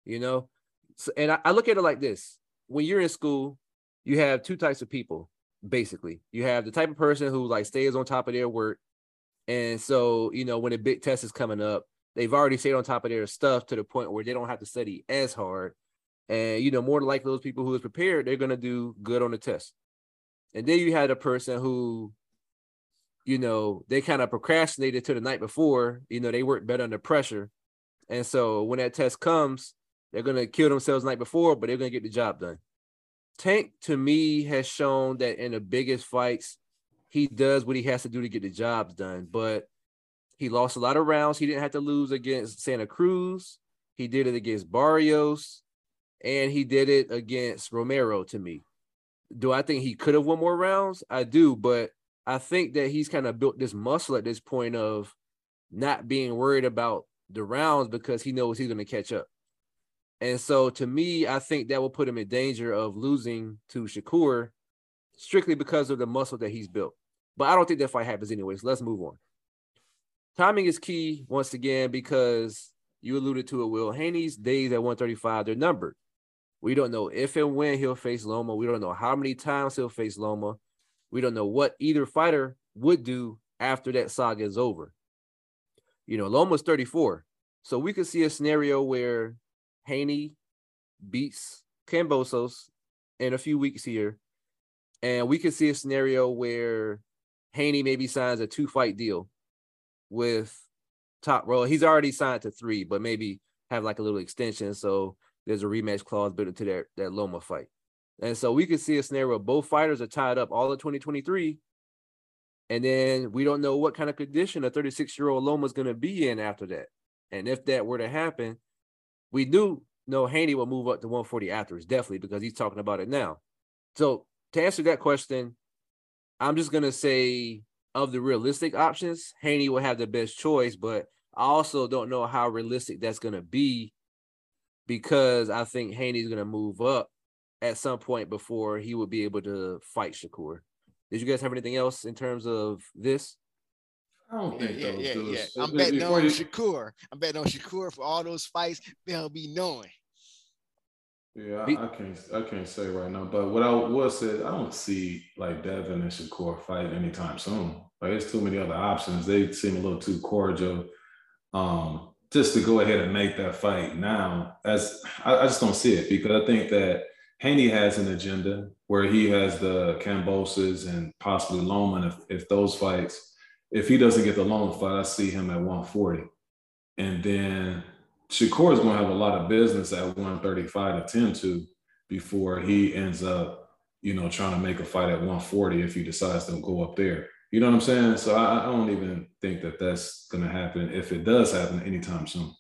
You know, so, and I, I look at it like this: when you're in school, you have two types of people. Basically, you have the type of person who like stays on top of their work, and so you know when a big test is coming up, they've already stayed on top of their stuff to the point where they don't have to study as hard. And you know, more like those people who is prepared, they're gonna do good on the test. And then you had a person who, you know, they kind of procrastinated to the night before. You know, they work better under pressure, and so when that test comes, they're gonna kill themselves the night before, but they're gonna get the job done. Tank to me has shown that in the biggest fights, he does what he has to do to get the jobs done. But he lost a lot of rounds. He didn't have to lose against Santa Cruz. He did it against Barrios, and he did it against Romero. To me, do I think he could have won more rounds? I do, but I think that he's kind of built this muscle at this point of not being worried about the rounds because he knows he's going to catch up. And so to me, I think that will put him in danger of losing to Shakur strictly because of the muscle that he's built. But I don't think that fight happens anyways. Let's move on. Timing is key once again because you alluded to it, Will. Haney's days at 135, they're numbered. We don't know if and when he'll face Loma. We don't know how many times he'll face Loma. We don't know what either fighter would do after that saga is over. You know, Loma's 34. So we could see a scenario where Haney beats Kambosos in a few weeks here, and we could see a scenario where Haney maybe signs a two fight deal with top row. He's already signed to three, but maybe have like a little extension. So there's a rematch clause built into that, that Loma fight. And so we could see a scenario where both fighters are tied up all of 2023. And then we don't know what kind of condition a 36 year old Loma is going to be in after that. And if that were to happen, we do know Haney will move up to 140 afterwards, definitely, because he's talking about it now. So to answer that question, I'm just gonna say of the realistic options, Haney will have the best choice, but I also don't know how realistic that's gonna be because I think Haney's gonna move up at some point before he would be able to fight Shakur. Did you guys have anything else in terms of this? I don't think yeah, those yeah, yeah. I'm betting on Shakur. I'm betting on Shakur for all those fights. They'll be knowing. Yeah, I, I can't I can't say right now. But what I will say, I don't see like Devin and Shakur fight anytime soon. Like there's too many other options. They seem a little too cordial. Um, just to go ahead and make that fight now, as I, I just don't see it because I think that Haney has an agenda where he has the Kambosos and possibly Loman, If, if those fights, if he doesn't get the Loma fight, I see him at 140. And then Shakur is going to have a lot of business at 135 to 10 to before he ends up, you know, trying to make a fight at 140 if he decides to go up there. You know what I'm saying? So I, I don't even think that that's going to happen if it does happen anytime soon.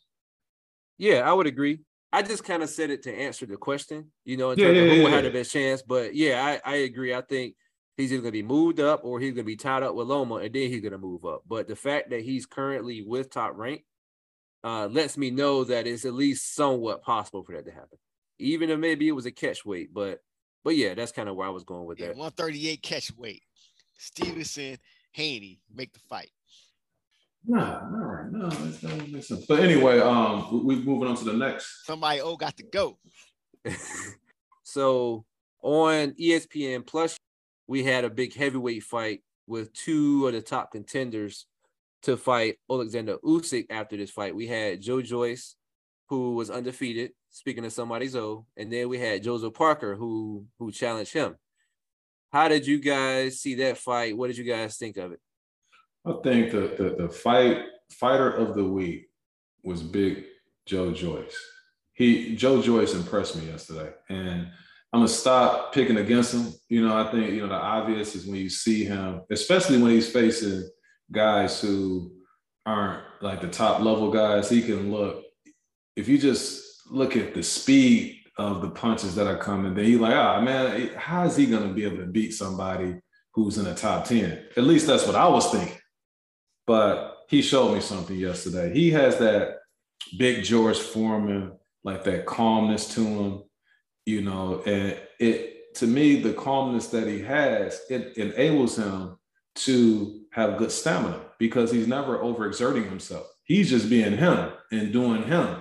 Yeah, I would agree. I just kind of said it to answer the question, you know, in Yeah, terms of who yeah, will have yeah. the best chance. But yeah, I, I agree. I think he's either gonna be moved up or he's gonna be tied up with Loma and then he's gonna move up. But the fact that he's currently with top rank uh lets me know that it's at least somewhat possible for that to happen. Even if maybe it was a catch weight, but but yeah, that's kind of where I was going with Yeah, that. 138 catch weight. Stevenson, Haney make the fight. Nah, not no, now. That's not make sense. But anyway, um, we, are moving on to the next. Somebody oh got to go. so on ESPN Plus, we had a big heavyweight fight with two of the top contenders to fight Alexander Usyk after this fight. We had Joe Joyce, who was undefeated, speaking of somebody's O, and then we had Joseph Parker, who who challenged him. How did you guys see that fight? What did you guys think of it? I think the, the the fight fighter of the week was Big Joe Joyce. He Joe Joyce impressed me yesterday, and I'm gonna stop picking against him. You know, I think you know the obvious is when you see him, especially when he's facing guys who aren't like the top level guys. He can look if you just look at the speed of the punches that are coming, then you're like, ah, man, how is he gonna be able to beat somebody who's in the top ten? At least that's what I was thinking but he showed me something yesterday. He has that big George Foreman, like that calmness to him, you know, and it to me, the calmness that he has, it enables him to have good stamina because he's never overexerting himself. He's just being him and doing him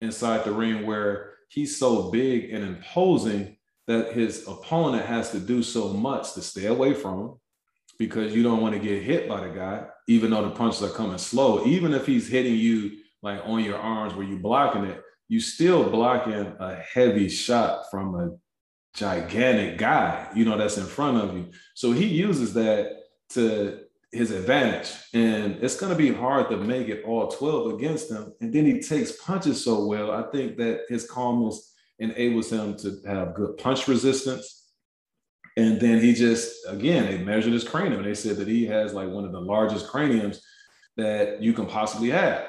inside the ring where he's so big and imposing that his opponent has to do so much to stay away from him because you don't want to get hit by the guy, even though the punches are coming slow. Even if he's hitting you like on your arms where you're blocking it, you still blocking a heavy shot from a gigantic guy, you know, that's in front of you. So he uses that to his advantage. And it's going to be hard to make it all 12 against him. And then he takes punches so well. I think that his calmness enables him to have good punch resistance. And then he just, again, they measured his cranium. And they said that he has like one of the largest craniums that you can possibly have.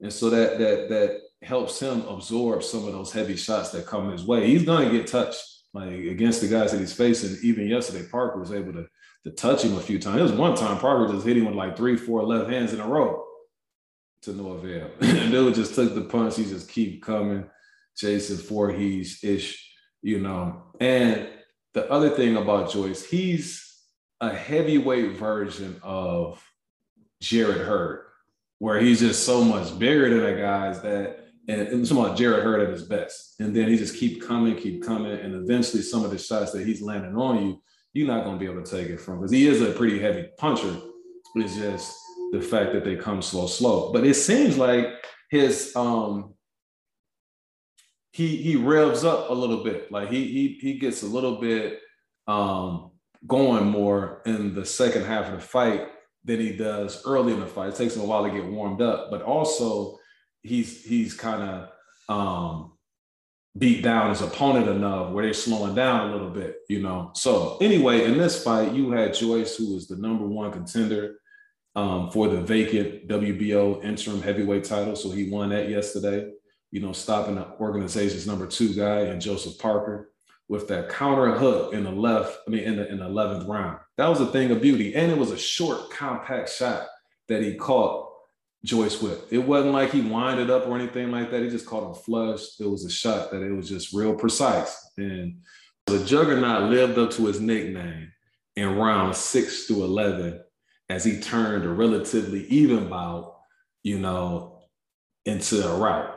And so that that that helps him absorb some of those heavy shots that come his way. He's gonna get touched like against the guys that he's facing. Even yesterday, Parker was able to, to touch him a few times. It was one time Parker just hit him with like three, four left hands in a row to no avail. and Bill just took the punch. He just keep coming, Jason Voorhees ish, you know. And the other thing about Joyce, he's a heavyweight version of Jarrett Hurd, where he's just so much bigger than the guys that, and some about Jarrett Hurd at his best. And then he just keep coming, keep coming, and eventually some of the shots that he's landing on you, you're not going to be able to take it from because he is a pretty heavy puncher. It's just the fact that they come slow, slow. But it seems like his um he he revs up a little bit. Like he he he gets a little bit um going more in the second half of the fight than he does early in the fight. It takes him a while to get warmed up, but also he's he's kind of um beat down his opponent enough where they're slowing down a little bit, you know. So anyway, in this fight, you had Joyce, who was the number one contender um, for the vacant WBO interim heavyweight title. So he won that yesterday, you know, stopping the organization's number two guy and Joseph Parker with that counter hook in the left, I mean, in the, in the 11th round. That was a thing of beauty. And it was a short, compact shot that he caught Joyce with. It wasn't like he winded up or anything like that. He just caught him flush. It was a shot that it was just real precise. And the Juggernaut lived up to his nickname in round six through 11 as he turned a relatively even bout, you know, into a rout.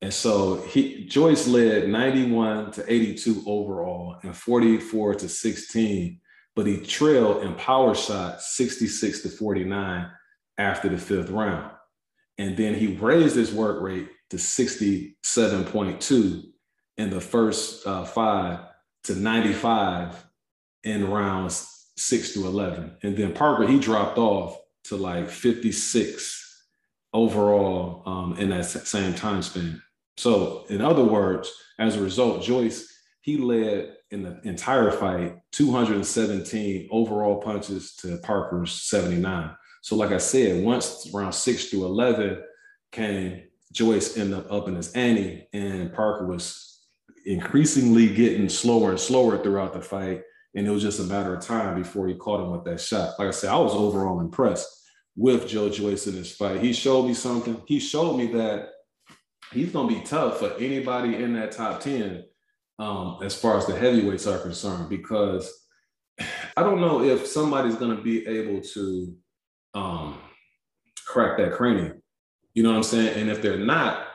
And so he Joyce led 91 to 82 overall and 44 to 16, but he trailed in power shot 66 to 49 after the fifth round. And then he raised his work rate to 67.2 in the first uh, five to 95 in rounds six to 11. And then Parker, he dropped off to like 56 overall um, in that same time span. So, in other words, as a result, Joyce, he led in the entire fight 217 overall punches to Parker's 79. So, like I said, once around six through 11 came, Joyce ended up upping his ante, and Parker was increasingly getting slower and slower throughout the fight. And it was just a matter of time before he caught him with that shot. Like I said, I was overall impressed with Joe Joyce in this fight. He showed me something. He showed me that he's to be tough for anybody in that top 10 um, as far as the heavyweights are concerned, because I don't know if somebody's to be able to um, crack that cranium. You know what I'm saying? And if they're not,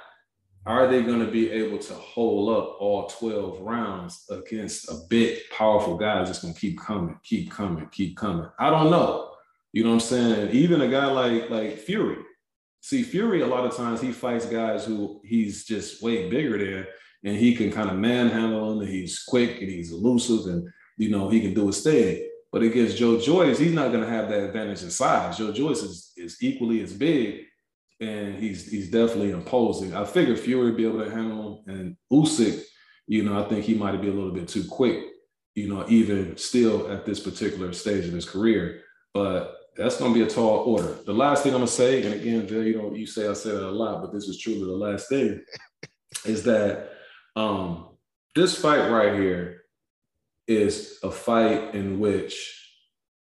are they going to be able to hold up all 12 rounds against a big, powerful guy that's just going to keep coming, keep coming, keep coming? I don't know. You know what I'm saying? Even a guy like like Fury, See, Fury, a lot of times he fights guys who he's just way bigger than, and he can kind of manhandle them, he's quick and he's elusive, and you know, he can do his thing. But against Joe Joyce, he's not going to have that advantage in size. Joe Joyce is, is equally as big, and he's he's definitely imposing. I figured Fury would be able to handle him, and Usyk, you know, I think he might be a little bit too quick, you know, even still at this particular stage of his career. But that's going to be a tall order. The last thing I'm going to say, and again, Bill, you know, you say I say that a lot, but this is truly the last thing, is that um, this fight right here is a fight in which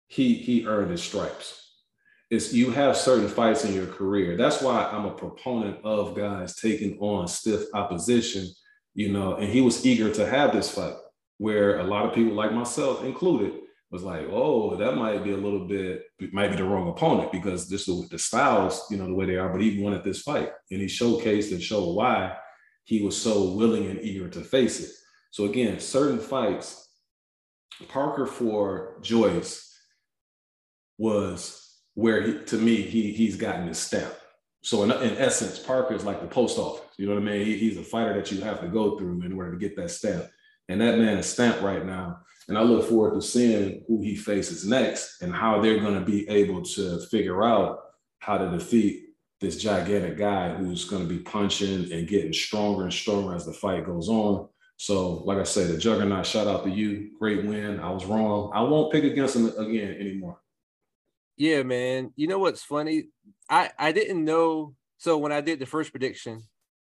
he he earned his stripes. It's you have certain fights in your career. That's why I'm a proponent of guys taking on stiff opposition, you know, and he was eager to have this fight where a lot of people like myself included was like, oh, that might be a little bit, might be the wrong opponent because this is the styles, you know, the way they are. But he wanted this fight, and he showcased and showed why he was so willing and eager to face it. So again, certain fights, Parker for Joyce was where he, to me he he's gotten his stamp. So in, in essence, Parker is like the post office. You know what I mean? He, he's a fighter that you have to go through in order to get that stamp. And that man is stamped right now and I look forward to seeing who he faces next and how they're going to be able to figure out how to defeat this gigantic guy who's going to be punching and getting stronger and stronger as the fight goes on. So, like I said, the juggernaut, shout out to you. Great win. I was wrong. I won't pick against him again anymore. Yeah, man. You know what's funny? I I didn't know. So when I did the first prediction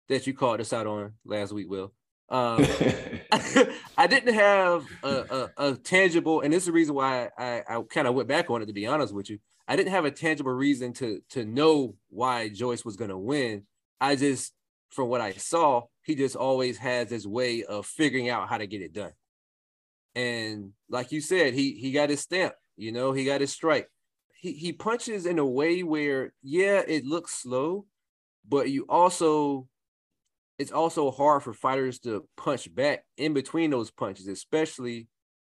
that you called us out on last week, Will, um, I didn't have a, a, a, tangible, and this is the reason why I, I kind of went back on it. To be honest with you, I didn't have a tangible reason to to know why Joyce was going to win. I just, from what I saw, he just always has this way of figuring out how to get it done. And like you said, he he got his stamp. You know, he got his strike. He he punches in a way where, yeah, it looks slow, but you also it's also hard for fighters to punch back in between those punches, especially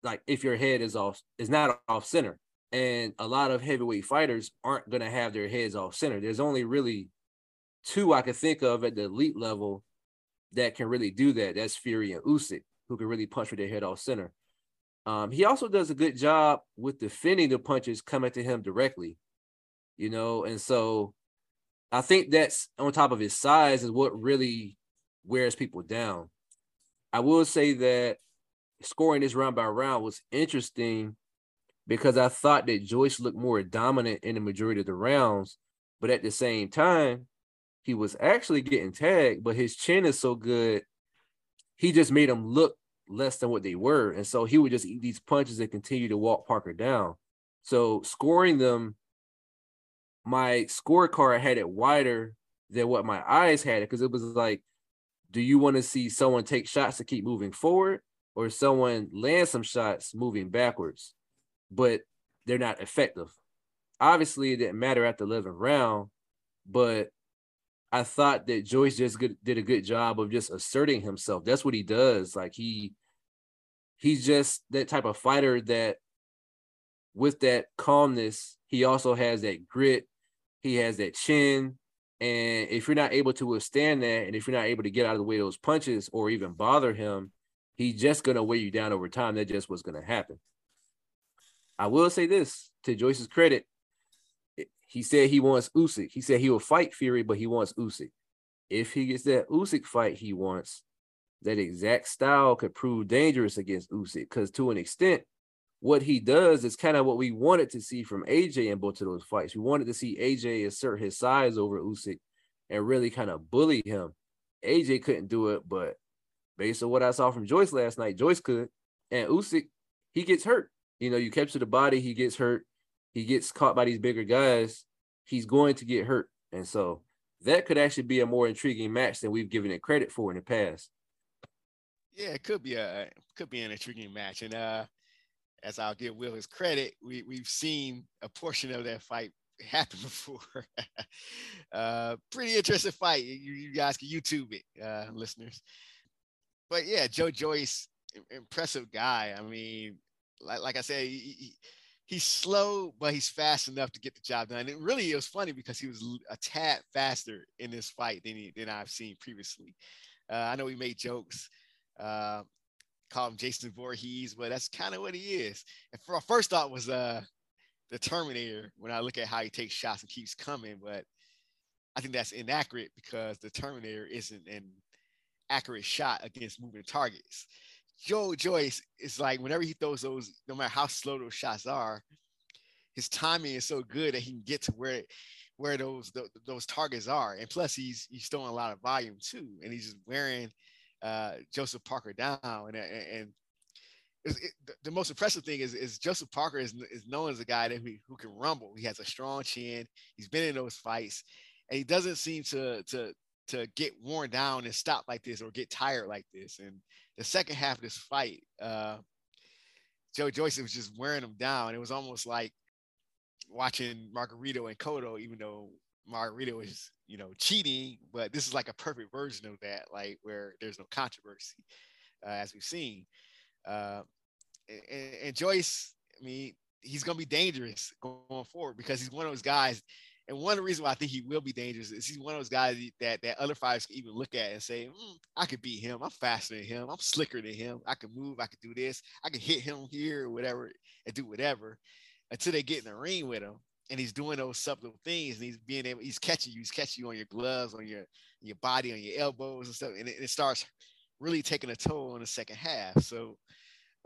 like if your head is off is not off center. And a lot of heavyweight fighters aren't gonna have their heads off center. There's only really two I could think of at the elite level that can really do that. That's Fury and Usyk, who can really punch with their head off center. Um, he also does a good job with defending the punches coming to him directly, you know, and so I think that's on top of his size is what really wears people down. I will say that scoring this round by round was interesting because I thought that Joyce looked more dominant in the majority of the rounds, but at the same time, he was actually getting tagged, but his chin is so good, he just made them look less than what they were. And so he would just eat these punches and continue to walk Parker down. So scoring them, my scorecard had it wider than what my eyes had it because it was like, do you want to see someone take shots to keep moving forward or someone land some shots moving backwards? But they're not effective. Obviously, it didn't matter at the 11th round, but I thought that Joyce just good, did a good job of just asserting himself. That's what he does. Like he he's just that type of fighter that with that calmness, he also has that grit, he has that chin. And if you're not able to withstand that, and if you're not able to get out of the way of those punches or even bother him, he's just gonna weigh you down over time. That just was gonna happen. I will say this to Joyce's credit, he said he wants Usyk. He said he will fight Fury, but he wants Usyk. If he gets that Usyk fight he wants, that exact style could prove dangerous against Usyk. Because to an extent, what he does is kind of what we wanted to see from AJ in both of those fights. We wanted to see AJ assert his size over Usyk and really kind of bully him. AJ couldn't do it, but based on what I saw from Joyce last night, Joyce could. And Usyk, he gets hurt. You know, you capture the body, he gets hurt he gets caught by these bigger guys, he's going to get hurt. And so that could actually be a more intriguing match than we've given it credit for in the past. Yeah, it could be a could be an intriguing match. And uh as I'll give Will his credit, we, we've seen a portion of that fight happen before. uh, pretty interesting fight. You, you, guys can YouTube it, uh, listeners. But yeah, Joe Joyce, impressive guy. I mean, like, like I said, he, he's slow, but he's fast enough to get the job done. And really, it was funny because he was a tad faster in this fight than he, than I've seen previously. Uh, I know he made jokes, uh, call him Jason Voorhees, but that's kind of what he is. And for our first thought was uh, the Terminator when I look at how he takes shots and keeps coming, but I think that's inaccurate because the Terminator isn't an accurate shot against moving targets. Joe Joyce is like whenever he throws those, no matter how slow those shots are, his timing is so good that he can get to where where those those targets are. And plus, he's he's throwing a lot of volume too, and he's just wearing uh, Joseph Parker down. And and, it, the most impressive thing is, is Joseph Parker is, is known as a guy that who, who can rumble. He has a strong chin. He's been in those fights, and he doesn't seem to to to get worn down and stop like this or get tired like this. And the second half of this fight, uh, Joe Joyce was just wearing him down. It was almost like watching Margarito and Cotto, even though Margarito is, you know, cheating, but this is like a perfect version of that, like where there's no controversy, uh, as we've seen. Uh, and, and Joyce, I mean, he's going to be dangerous going forward because he's one of those guys and one of the reasons why I think he will be dangerous is he's one of those guys that that other fighters can even look at and say, mm, I could beat him. I'm faster than him. I'm slicker than him. I can move. I can do this. I can hit him here or whatever and do whatever until they get in the ring with him. And he's doing those subtle things and he's being able, he's catching you, he's catching you on your gloves, on your your body, on your elbows and stuff. And it, it starts really taking a toll on the second half. So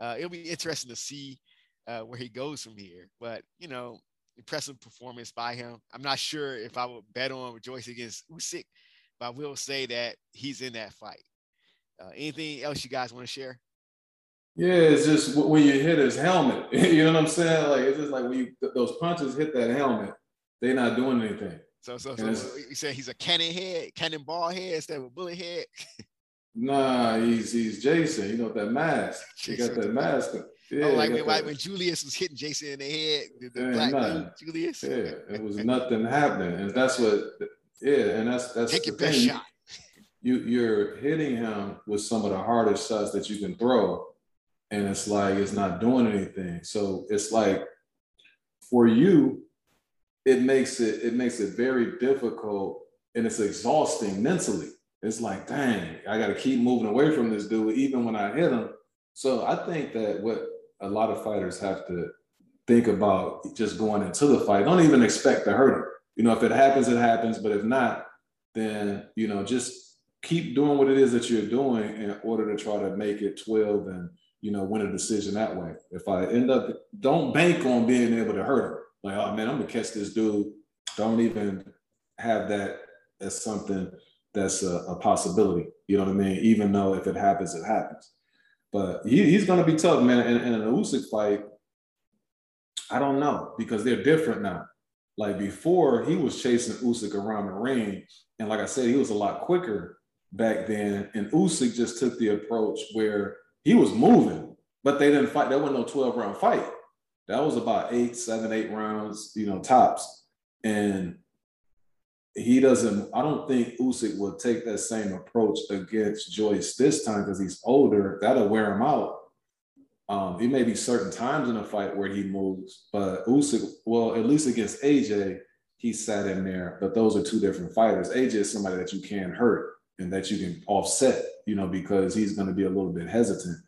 uh, it'll be interesting to see uh, where he goes from here. But you know, impressive performance by him. I'm not sure if I would bet on Joyce against Usyk, but I will say that he's in that fight. Uh, anything else you guys want to share? Yeah, it's just when you hit his helmet, you know what I'm saying? Like it's just like when you, those punches hit that helmet, they're not doing anything. So, so, so you say he's a cannon head, cannonball head instead of a bullet head. nah, he's he's Jason. You know that mask. He got that mask. Yeah, oh, like when, like when Julius was hitting Jason in the head, the, the black dude, Julius. Yeah, it was nothing happening, and that's what. Yeah, and that's that's take your best thing. shot. You you're hitting him with some of the hardest shots that you can throw, and it's like it's not doing anything. So it's like for you, it makes it it makes it very difficult and it's exhausting mentally it's like, dang, I got to keep moving away from this dude, even when I hit him. So I think that what a lot of fighters have to think about just going into the fight. Don't even expect to hurt him. You know, if it happens, it happens. But if not, then you know, just keep doing what it is that you're doing in order to try to make it 12 and you know win a decision that way. If I end up, don't bank on being able to hurt him. Like, oh man, I'm gonna catch this dude. Don't even have that as something that's a, a possibility. You know what I mean? Even though if it happens, it happens. But he, he's gonna be tough, man. In, in an Usyk fight, I don't know because they're different now. Like before, he was chasing Usyk around the ring, and like I said, he was a lot quicker back then. And Usyk just took the approach where he was moving, but they didn't fight. There wasn't no 12 round fight. That was about eight, seven, eight rounds, you know, tops. And he doesn't, I don't think Usyk will take that same approach against Joyce this time because he's older. That'll wear him out. Um, it may be certain times in a fight where he moves, but Usyk, well, at least against AJ, he sat in there. But those are two different fighters. AJ is somebody that you can hurt and that you can offset, you know, because he's going to be a little bit hesitant.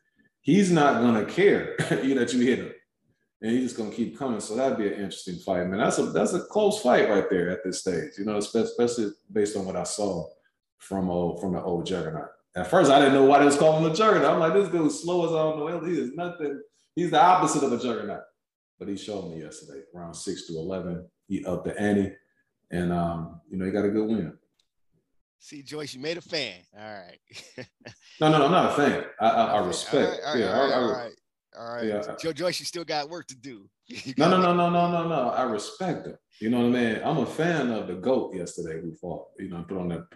He's not going to care you that you hit him, and he's just going to keep coming. So that'd be an interesting fight, man. That's a that's a close fight right there at this stage, you know, especially based on what I saw from old from the old Juggernaut. At first, I didn't know why they was calling him a Juggernaut. I'm like, this dude's slow as I don't know. He is nothing. He's the opposite of a Juggernaut. But he showed me yesterday, around six to eleven. He upped the ante, and um, you know, he got a good win. See, Joyce, you made a fan. All right. no, no, I'm not a fan. I, I, I respect. All right, all right, yeah, all right, all right. All right. Yeah. Joe Joyce, you still got work to do. No, no, no, no, no, no, no. I respect him. You know what I mean? I'm a fan of the GOAT yesterday who fought, you know, put on that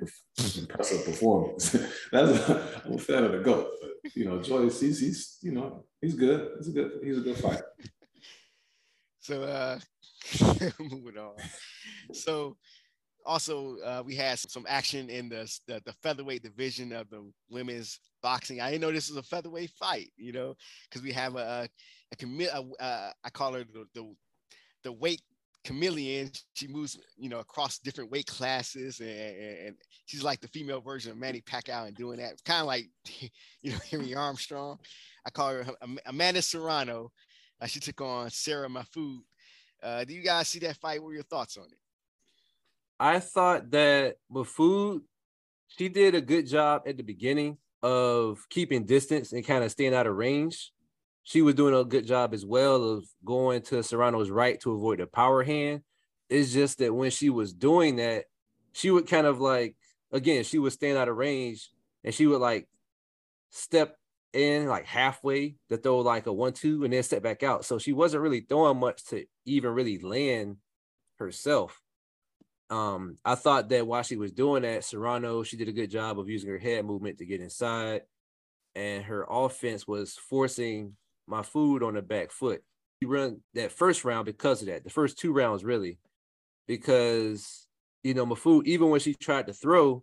impressive performance. That's a, I'm a fan of the GOAT. But, you know, Joyce, he's he's, you know, he's good. He's a good, he's a good fighter. So uh moving on. So also uh, we had some action in the, the, the featherweight division of the women's boxing. I didn't know this was a featherweight fight, you know, because we have a a I call her the, the the weight chameleon. She moves, you know, across different weight classes, and, and she's like the female version of Manny Pacquiao and doing that. Kind of like, you know, Henry Armstrong. I call her Amanda Serrano. Uh, she took on Sarah Mahfoud. Uh, do you guys see that fight? What are your thoughts on it? I thought that Mahfoud, she did a good job at the beginning of keeping distance and kind of staying out of range. She was doing a good job as well of going to Serrano's right to avoid the power hand. It's just that when she was doing that, she would kind of like, again, she was staying out of range and she would like step in like halfway to throw like a one two and then step back out. So she wasn't really throwing much to even really land herself. Um, I thought that while she was doing that, Serrano, she did a good job of using her head movement to get inside, and her offense was forcing Mahfoud on the back foot. She run that first round because of that. The first two rounds, really, because you know Mahfoud, even when she tried to throw,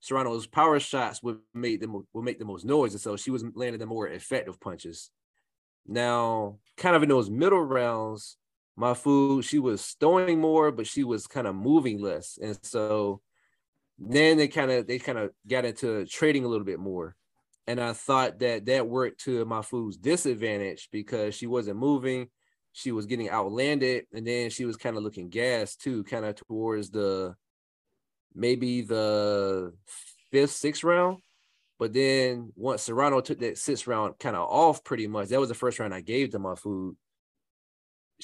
Serrano's power shots would make them would make the most noise, and so she was landing the more effective punches. Now, kind of in those middle rounds, Mahfoud, she was throwing more, but she was kind of moving less. And so then they kind of they kind of got into trading a little bit more. And I thought that that worked to Mahfoud's disadvantage because she wasn't moving, she was getting outlanded, and then she was kind of looking gas too, kind of towards the maybe the fifth, sixth round. But then once Serrano took that sixth round kind of off pretty much, that was the first round I gave to Mahfoud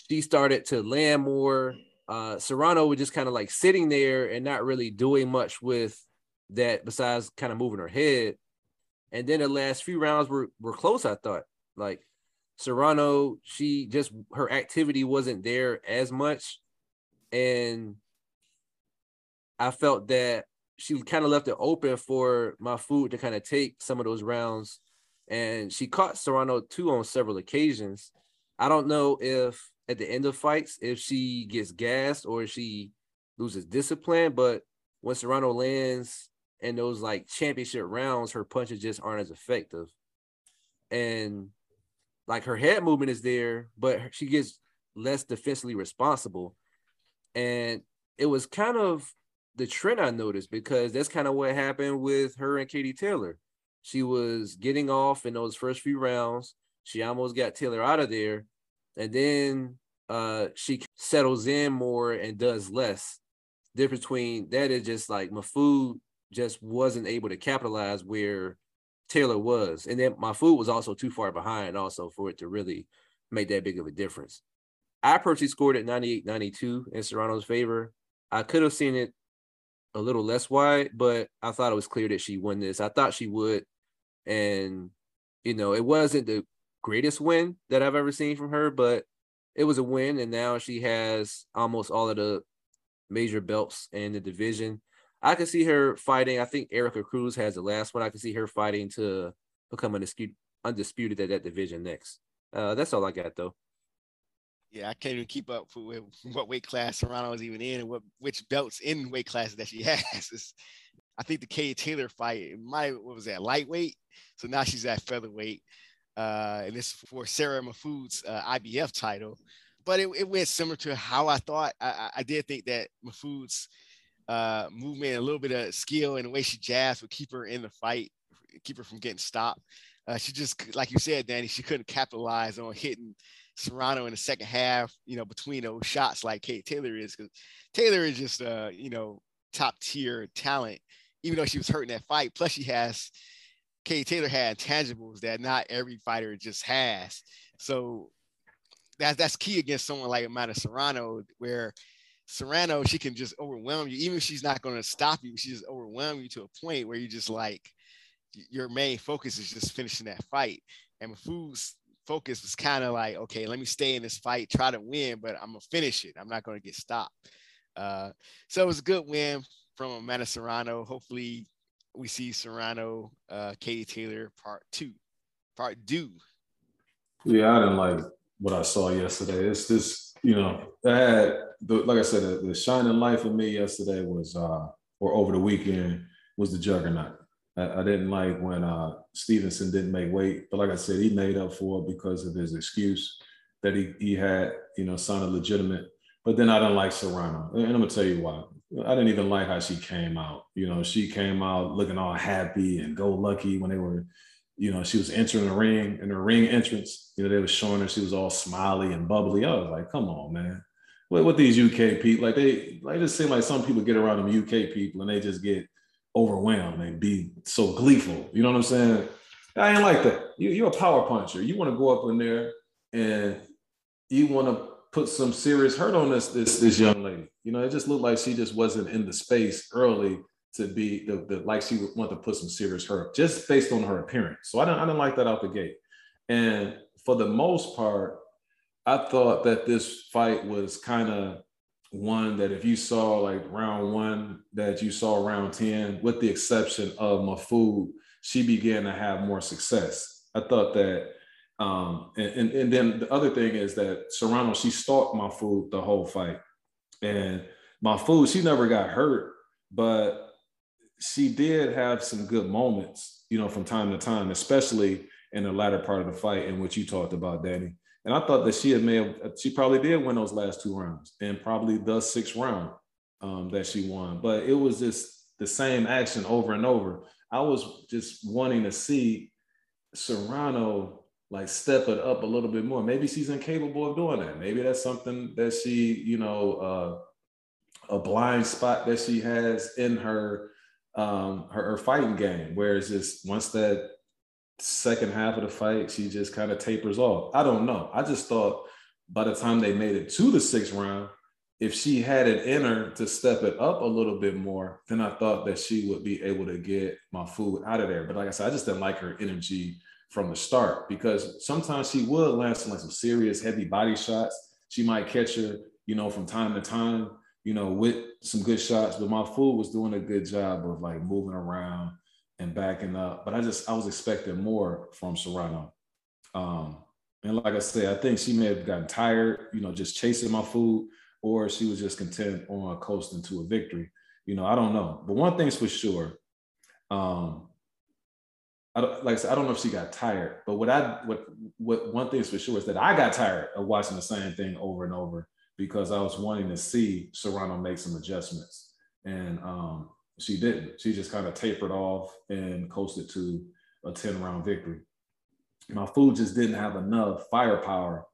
she started to land more. Uh, Serrano was just kind of like sitting there and not really doing much with that besides kind of moving her head. And then the last few rounds were were close. I thought like Serrano, she just her activity wasn't there as much, and I felt that she kind of left it open for Mahfoud to kind of take some of those rounds, and she caught Serrano too on several occasions. I don't know if at the end of fights if she gets gassed or she loses discipline. But when Serrano lands in those like championship rounds, her punches just aren't as effective. And like her head movement is there, but she gets less defensively responsible. And it was kind of the trend I noticed because that's kind of what happened with her and Katie Taylor. She was getting off in those first few rounds. She almost got Taylor out of there. And then uh she settles in more and does less. Difference between that is just like Mahfoud just wasn't able to capitalize where Taylor was. And then Mahfoud was also too far behind also for it to really make that big of a difference. I personally scored at 98 92 in Serrano's favor. I could have seen it a little less wide, but I thought it was clear that she won this. I thought she would. And, you know, it wasn't the greatest win that I've ever seen from her, but it was a win. And now she has almost all of the major belts in the division. I can see her fighting. I think Erika Cruz has the last one. I can see her fighting to become undisputed, undisputed at that division next. Uh, that's all I got though. Yeah, I can't even keep up with what weight class Serrano is even in and what which belts in weight classes that she has. It's, I think the Kay Taylor fight, my what was that lightweight? So now she's at featherweight, uh, and this for Sarah Mahfoud's uh, IBF title. But it, it, went similar to how I thought. I, I did think that Mahfoud's uh, movement, a little bit of skill, and the way she jabs would keep her in the fight, keep her from getting stopped. Uh, she just, like you said, Danny, she couldn't capitalize on hitting Serrano in the second half, you know, between those shots like Kate Taylor is, because Taylor is just, uh, you know, top tier talent, even though she was hurting that fight. Plus, she has, Kate Taylor had tangibles that not every fighter just has. So that's that's key against someone like Amanda Serrano, where Serrano, she can just overwhelm you. Even if she's not going to stop you, she just overwhelm you to a point where you just like your main focus is just finishing that fight. And Mahfoud's focus was kind of like, okay, let me stay in this fight, try to win, but I'm gonna finish it. I'm not gonna get stopped. Uh, so it was a good win from Amanda Serrano. Hopefully, we see Serrano, uh, Katie Taylor part two, part two. Yeah, I didn't like what I saw yesterday. It's just, you know, I had the, like I said, the, the shining light for me yesterday was, uh, or over the weekend was the juggernaut. I, I didn't like when uh, Stevenson didn't make weight, but like I said, he made up for it because of his excuse that he he had, you know, sounded legitimate. But then I didn't like Serrano, and I'm gonna tell you why. I didn't even like how she came out. You know, she came out looking all happy and go lucky when they were, you know, she was entering the ring and her ring entrance. You know, they were showing her she was all smiley and bubbly. I was like, come on, man. What, what these UK people like? They like just seem like some people get around them UK people and they just get overwhelmed and be so gleeful. You know what I'm saying? I ain't like that. You, you're a power puncher. You want to go up in there and you want to put some serious hurt on this this this young lady. You know, it just looked like she just wasn't in the space early to be the, the like she would want to put some serious hurt just based on her appearance. So I didn't I didn't like that out the gate. And for the most part, I thought that this fight was kind of one that if you saw like round one, that you saw round 10, with the exception of Mahfoud, she began to have more success. I thought that, um, and, and, and then the other thing is that Serrano, she stalked Mahfoud the whole fight. And Mahfoud, she never got hurt, but she did have some good moments, you know, from time to time, especially in the latter part of the fight in which you talked about, Danny. And I thought that she had may have, she probably did win those last two rounds and probably the sixth round um, that she won. But it was just the same action over and over. I was just wanting to see Serrano like step it up a little bit more. Maybe she's incapable of doing that. Maybe that's something that she, you know, uh, a blind spot that she has in her um, her, her fighting game. Whereas just once that second half of the fight, she just kind of tapers off. I don't know. I just thought by the time they made it to the sixth round, if she had it in her to step it up a little bit more, then I thought that she would be able to get Mahfoud out of there. But like I said, I just didn't like her energy from the start because sometimes she would land some like some serious heavy body shots. She might catch her, you know, from time to time, you know, with some good shots. But Mahfoud was doing a good job of like moving around and backing up. But I just I was expecting more from Serrano. Um, and like I said, I think she may have gotten tired, you know, just chasing Mahfoud, or she was just content on coasting to a victory. You know, I don't know. But one thing's for sure. Um, I don't, like I said, I don't know if she got tired, but what I what what one thing's for sure is that I got tired of watching the same thing over and over because I was wanting to see Serrano make some adjustments. and um, she didn't. She just kind of tapered off and coasted to a 10 round victory. Mahfoud just didn't have enough firepower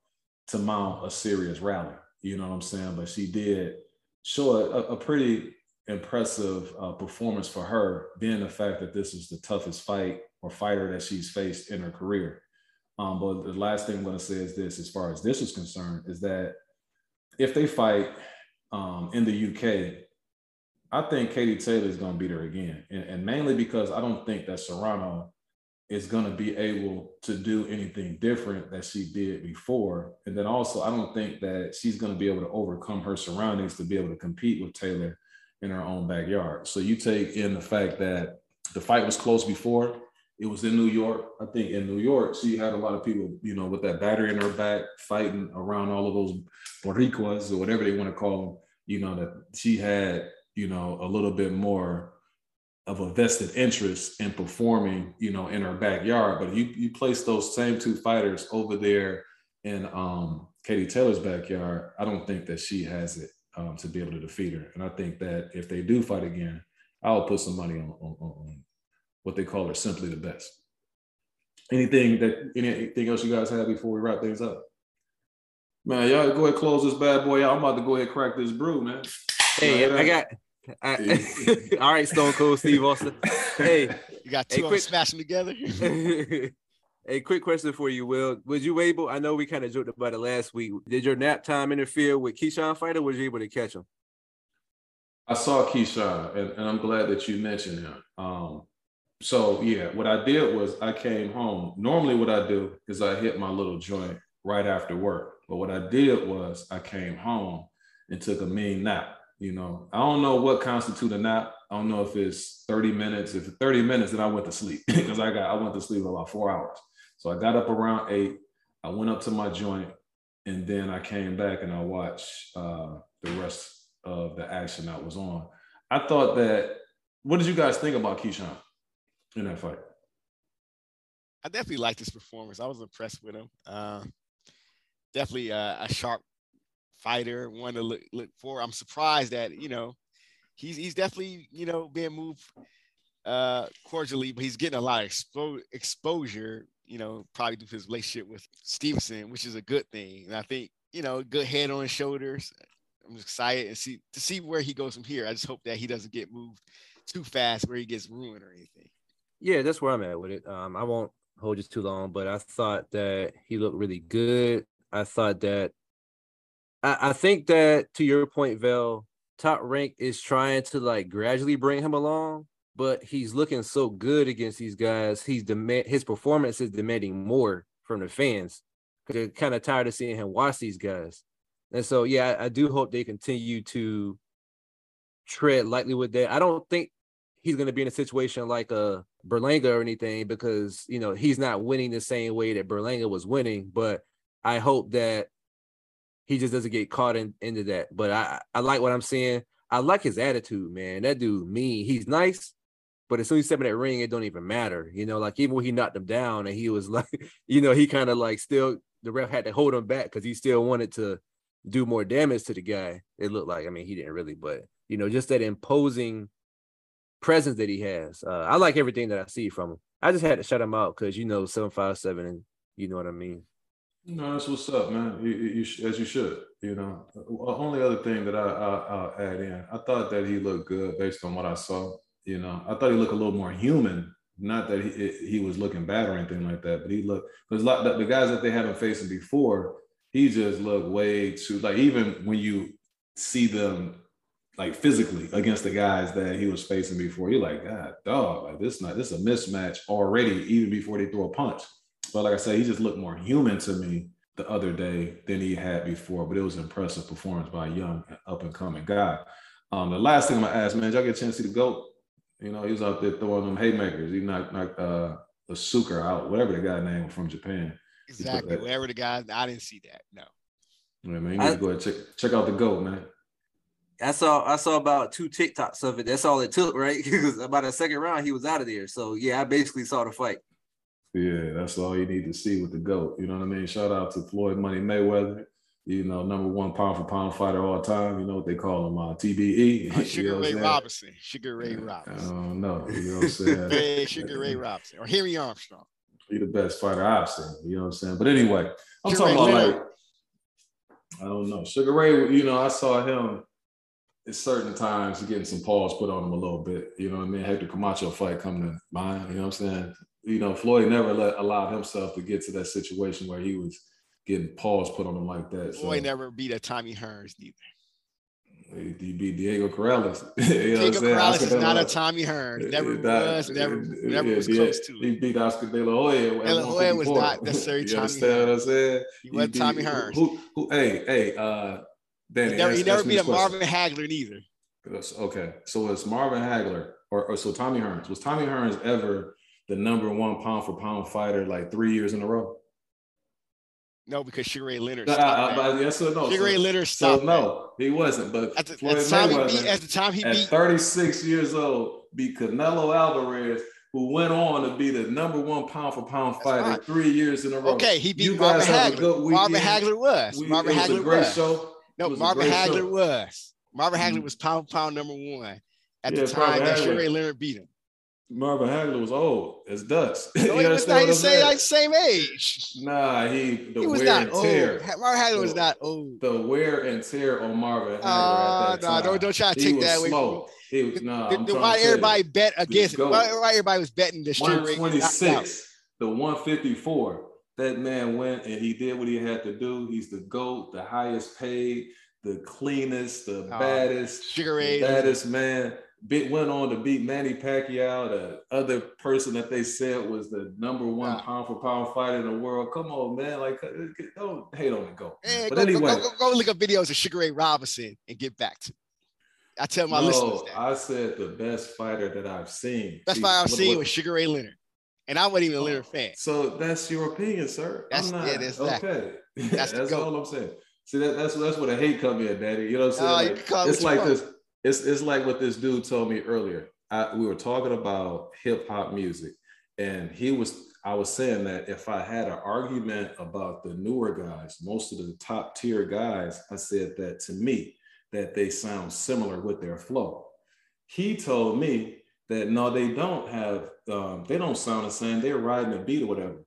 to mount a serious rally. You know what I'm saying? But she did show a, a pretty impressive uh, performance for her, being the fact that this is the toughest fight or fighter that she's faced in her career. Um, but the last thing I'm going to say is this, as far as this is concerned, is that if they fight um, in the UK, I think Katie Taylor is going to beat her again, and, and mainly because I don't think that Serrano is going to be able to do anything different that she did before. And then also, I don't think that she's going to be able to overcome her surroundings to be able to compete with Taylor in her own backyard. So you take in the fact that the fight was close before. It was in New York. I think in New York, she had a lot of people, you know, with that battery in her back, fighting around all of those Boricuas or whatever they want to call them. You know that she had, you know, a little bit more of a vested interest in performing, you know, in her backyard. But you you place those same two fighters over there in um, Katie Taylor's backyard, I don't think that she has it um, to be able to defeat her. And I think that if they do fight again, I'll put some money on, on, on what they call her simply the best. Anything that anything else you guys have before we wrap things up? Man, y'all go ahead close this bad boy out. I'm about to go ahead crack this brew, man. Hey, I got I, all right, Stone Cold Steve Austin. Hey, you got two hey, quick, smash them together. a quick question for you, Will. Was you able? I know we kind of joked about it last week. Did your nap time interfere with Keyshawn fight, or was you able to catch him? I saw Keyshawn, and, and I'm glad that you mentioned him. Um, so yeah, what I did was I came home. Normally, what I do is I hit my little joint right after work. But what I did was I came home and took a mean nap. You know, I don't know what constitutes a nap. I don't know if it's 30 minutes. If it's 30 minutes, then I went to sleep because I got I went to sleep about four hours. So I got up around eight. I went up to my joint, and then I came back and I watched uh, the rest of the action that was on. I thought that. What did you guys think about Keyshawn in that fight? I definitely liked his performance. I was impressed with him. Uh, definitely a, a sharp fighter, one to look, look for. I'm surprised that you know he's he's definitely you know being moved uh cordially, but he's getting a lot of expo- exposure. You know, probably due his relationship with Stevenson, which is a good thing. And I think you know, good head on his shoulders. I'm excited and see to see where he goes from here. I just hope that he doesn't get moved too fast where he gets ruined or anything. Yeah, that's where I'm at with it. Um, I won't hold you too long, but I thought that he looked really good. I thought that I, I think that to your point, Vail, top rank is trying to like gradually bring him along, but he's looking so good against these guys. He's demand his performance is demanding more from the fans they're kind of tired of seeing him watch these guys. And so, yeah, I, I do hope they continue to tread lightly with that. I don't think he's going to be in a situation like a uh, Berlanga or anything because you know he's not winning the same way that Berlanga was winning. But I hope that he just doesn't get caught in, into that. But I, I like what I'm seeing. I like his attitude, man. That dude mean. He's nice, but as soon as he step in that ring, it don't even matter. You know, like even when he knocked him down and he was like, you know, he kind of like still the ref had to hold him back because he still wanted to do more damage to the guy. It looked like, I mean, he didn't really, but you know, just that imposing presence that he has. Uh, I like everything that I see from him. I just had to shut him out because you know, seven five seven, and you know what I mean. No, that's what's up, man. You, you, as you should. You know, only other thing that I, I will add in, I thought that he looked good based on what I saw. You know, I thought he looked a little more human. Not that he he was looking bad or anything like that, but he looked because like the, guys that they haven't him before, he just looked way too like even when you see them like physically against the guys that he was facing before, you're like, God, dog, like this not this is a mismatch already, even before they throw a punch. But like I said, he just looked more human to me the other day than he had before. But it was impressive performance by a young up and coming guy. Um, the last thing I'm gonna ask, man, y'all get a chance to see the goat? You know, he was out there throwing them haymakers. He knocked knocked uh the Suker out, whatever the guy name from Japan. Exactly. Whatever the guy, I didn't see that. No. Yeah, man, you need I, to go ahead check check out the goat, man. I saw I saw about two TikToks of it. That's all it took, right? Because about a second round, he was out of there. So yeah, I basically saw the fight. Yeah, that's all you need to see with the GOAT. You know what I mean? Shout out to Floyd Money Mayweather. You know, number one pound for pound fighter all time. You know what they call him, uh, TBE. Sugar you know Ray Robinson. Sugar Ray I Robinson. don't know. You know what I'm saying? Hey, Sugar Ray Robinson or Henry Armstrong. He the best fighter I've seen. You know what I'm saying? But anyway, I'm Sugar talking Ray about Leonard. like I don't know. Sugar Ray, you know, I saw him at certain times getting some pause put on him a little bit. You know what I mean? Hector Camacho fight come to mind. You know what I'm saying? You know, Floyd never let allowed himself to get to that situation where he was getting pause put on him like that. So Boy never beat a Tommy Hearns neither. he beat Diego Corrales. you know what I'm Diego saying? Corrales is not a Tommy Hearns. Never That- was, never, uh, never yeah, was yeah, close to He beat Oscar De La Hoya. De La Hoya was not necessarily you Tommy understand what I'm saying? He wasn't Tommy Hearns. Who, who, hey, hey, uh, Danny, He never, ask- he never beat a question. Marvin Hagler neither. Yes, Okay, so it's Marvin Hagler, or, or so Tommy Hearns. Was Tommy Hearns ever the number one pound for pound fighter like three years in a row? No, because Sugar Leonard stopped uh, yes or no? Sugar So, Leonard stopped that. no, he wasn't. But At the, at the time he beat, at the time he at beat, 36 years old, beat Canelo Alvarez, who went on to be the number one pound for pound fighter three years in a row. okay, he beat You have Hagler. Marvin. Hagler was. We- Marvin it was Hagler a great was. show. No, Marvin Hagler show. was. Marvin Hagler Mhm. was pound for pound number one at Yeah, the time that Sugar Leonard beat him. Marvin Hagler was old as dust. No, You he was not the same, like same age. Nah, he the He was wear not and old. tear. Marvin Hagler was not old. The wear and tear on Marvin Hagler Uh, at that no, time. don't don't try to he take that away. Slow. He was nah. Then trying why everybody bet against him? Why, why everybody was betting the you. Sugar Ray? knocked out? 126, the 154. That man went and he did what he had to do. He's the GOAT, the highest paid, the cleanest, the Oh, baddest, Sugar the baddest man. Bit went on to beat Manny Pacquiao, the other person that they said was the number one pound for pound fighter in the world. Come on, man! Like, uh, don't hate on the GOAT. Eh, but go, anyway, go, go, go look up videos of Sugar Ray Robinson and get back to. me. I tell my no, listeners that. I said the best fighter that I've seen. That's See, why I've what- seen what- was Sugar Ray Leonard, and I wasn't even a Leonard fan. So that's your opinion, sir. That's- I'm not. yeah, that's that. okay. That's That's, all I'm saying. See, that, that's that's where the hate come in, Daddy. You know what I'm saying? No, Like, can call it it's like this. It's it's like what this dude told me earlier. I, we were talking about hip hop music, and he was. I was saying that if I had an argument about the newer guys, most of the top tier guys, I said that to me that they sound similar with their flow. He told me that no, they don't have, um, they don't sound the same. They're riding a beat or whatever.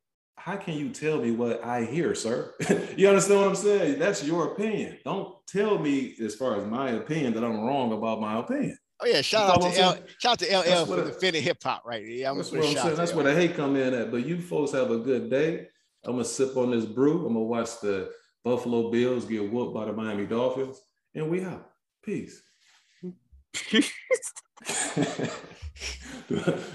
How can you tell me what I hear, sir? you understand what I'm saying? That's your opinion. Don't tell me, as far as my opinion, that I'm wrong about my opinion. Oh yeah, shout out to L, shout out to LL for defending hip hop right. Yeah, I'm That's what I'm saying. That's where the hate come in at. But you folks have a good day. I'm gonna sip on this brew. I'm gonna watch the Buffalo Bills get whooped by the Miami Dolphins, and we out. Peace.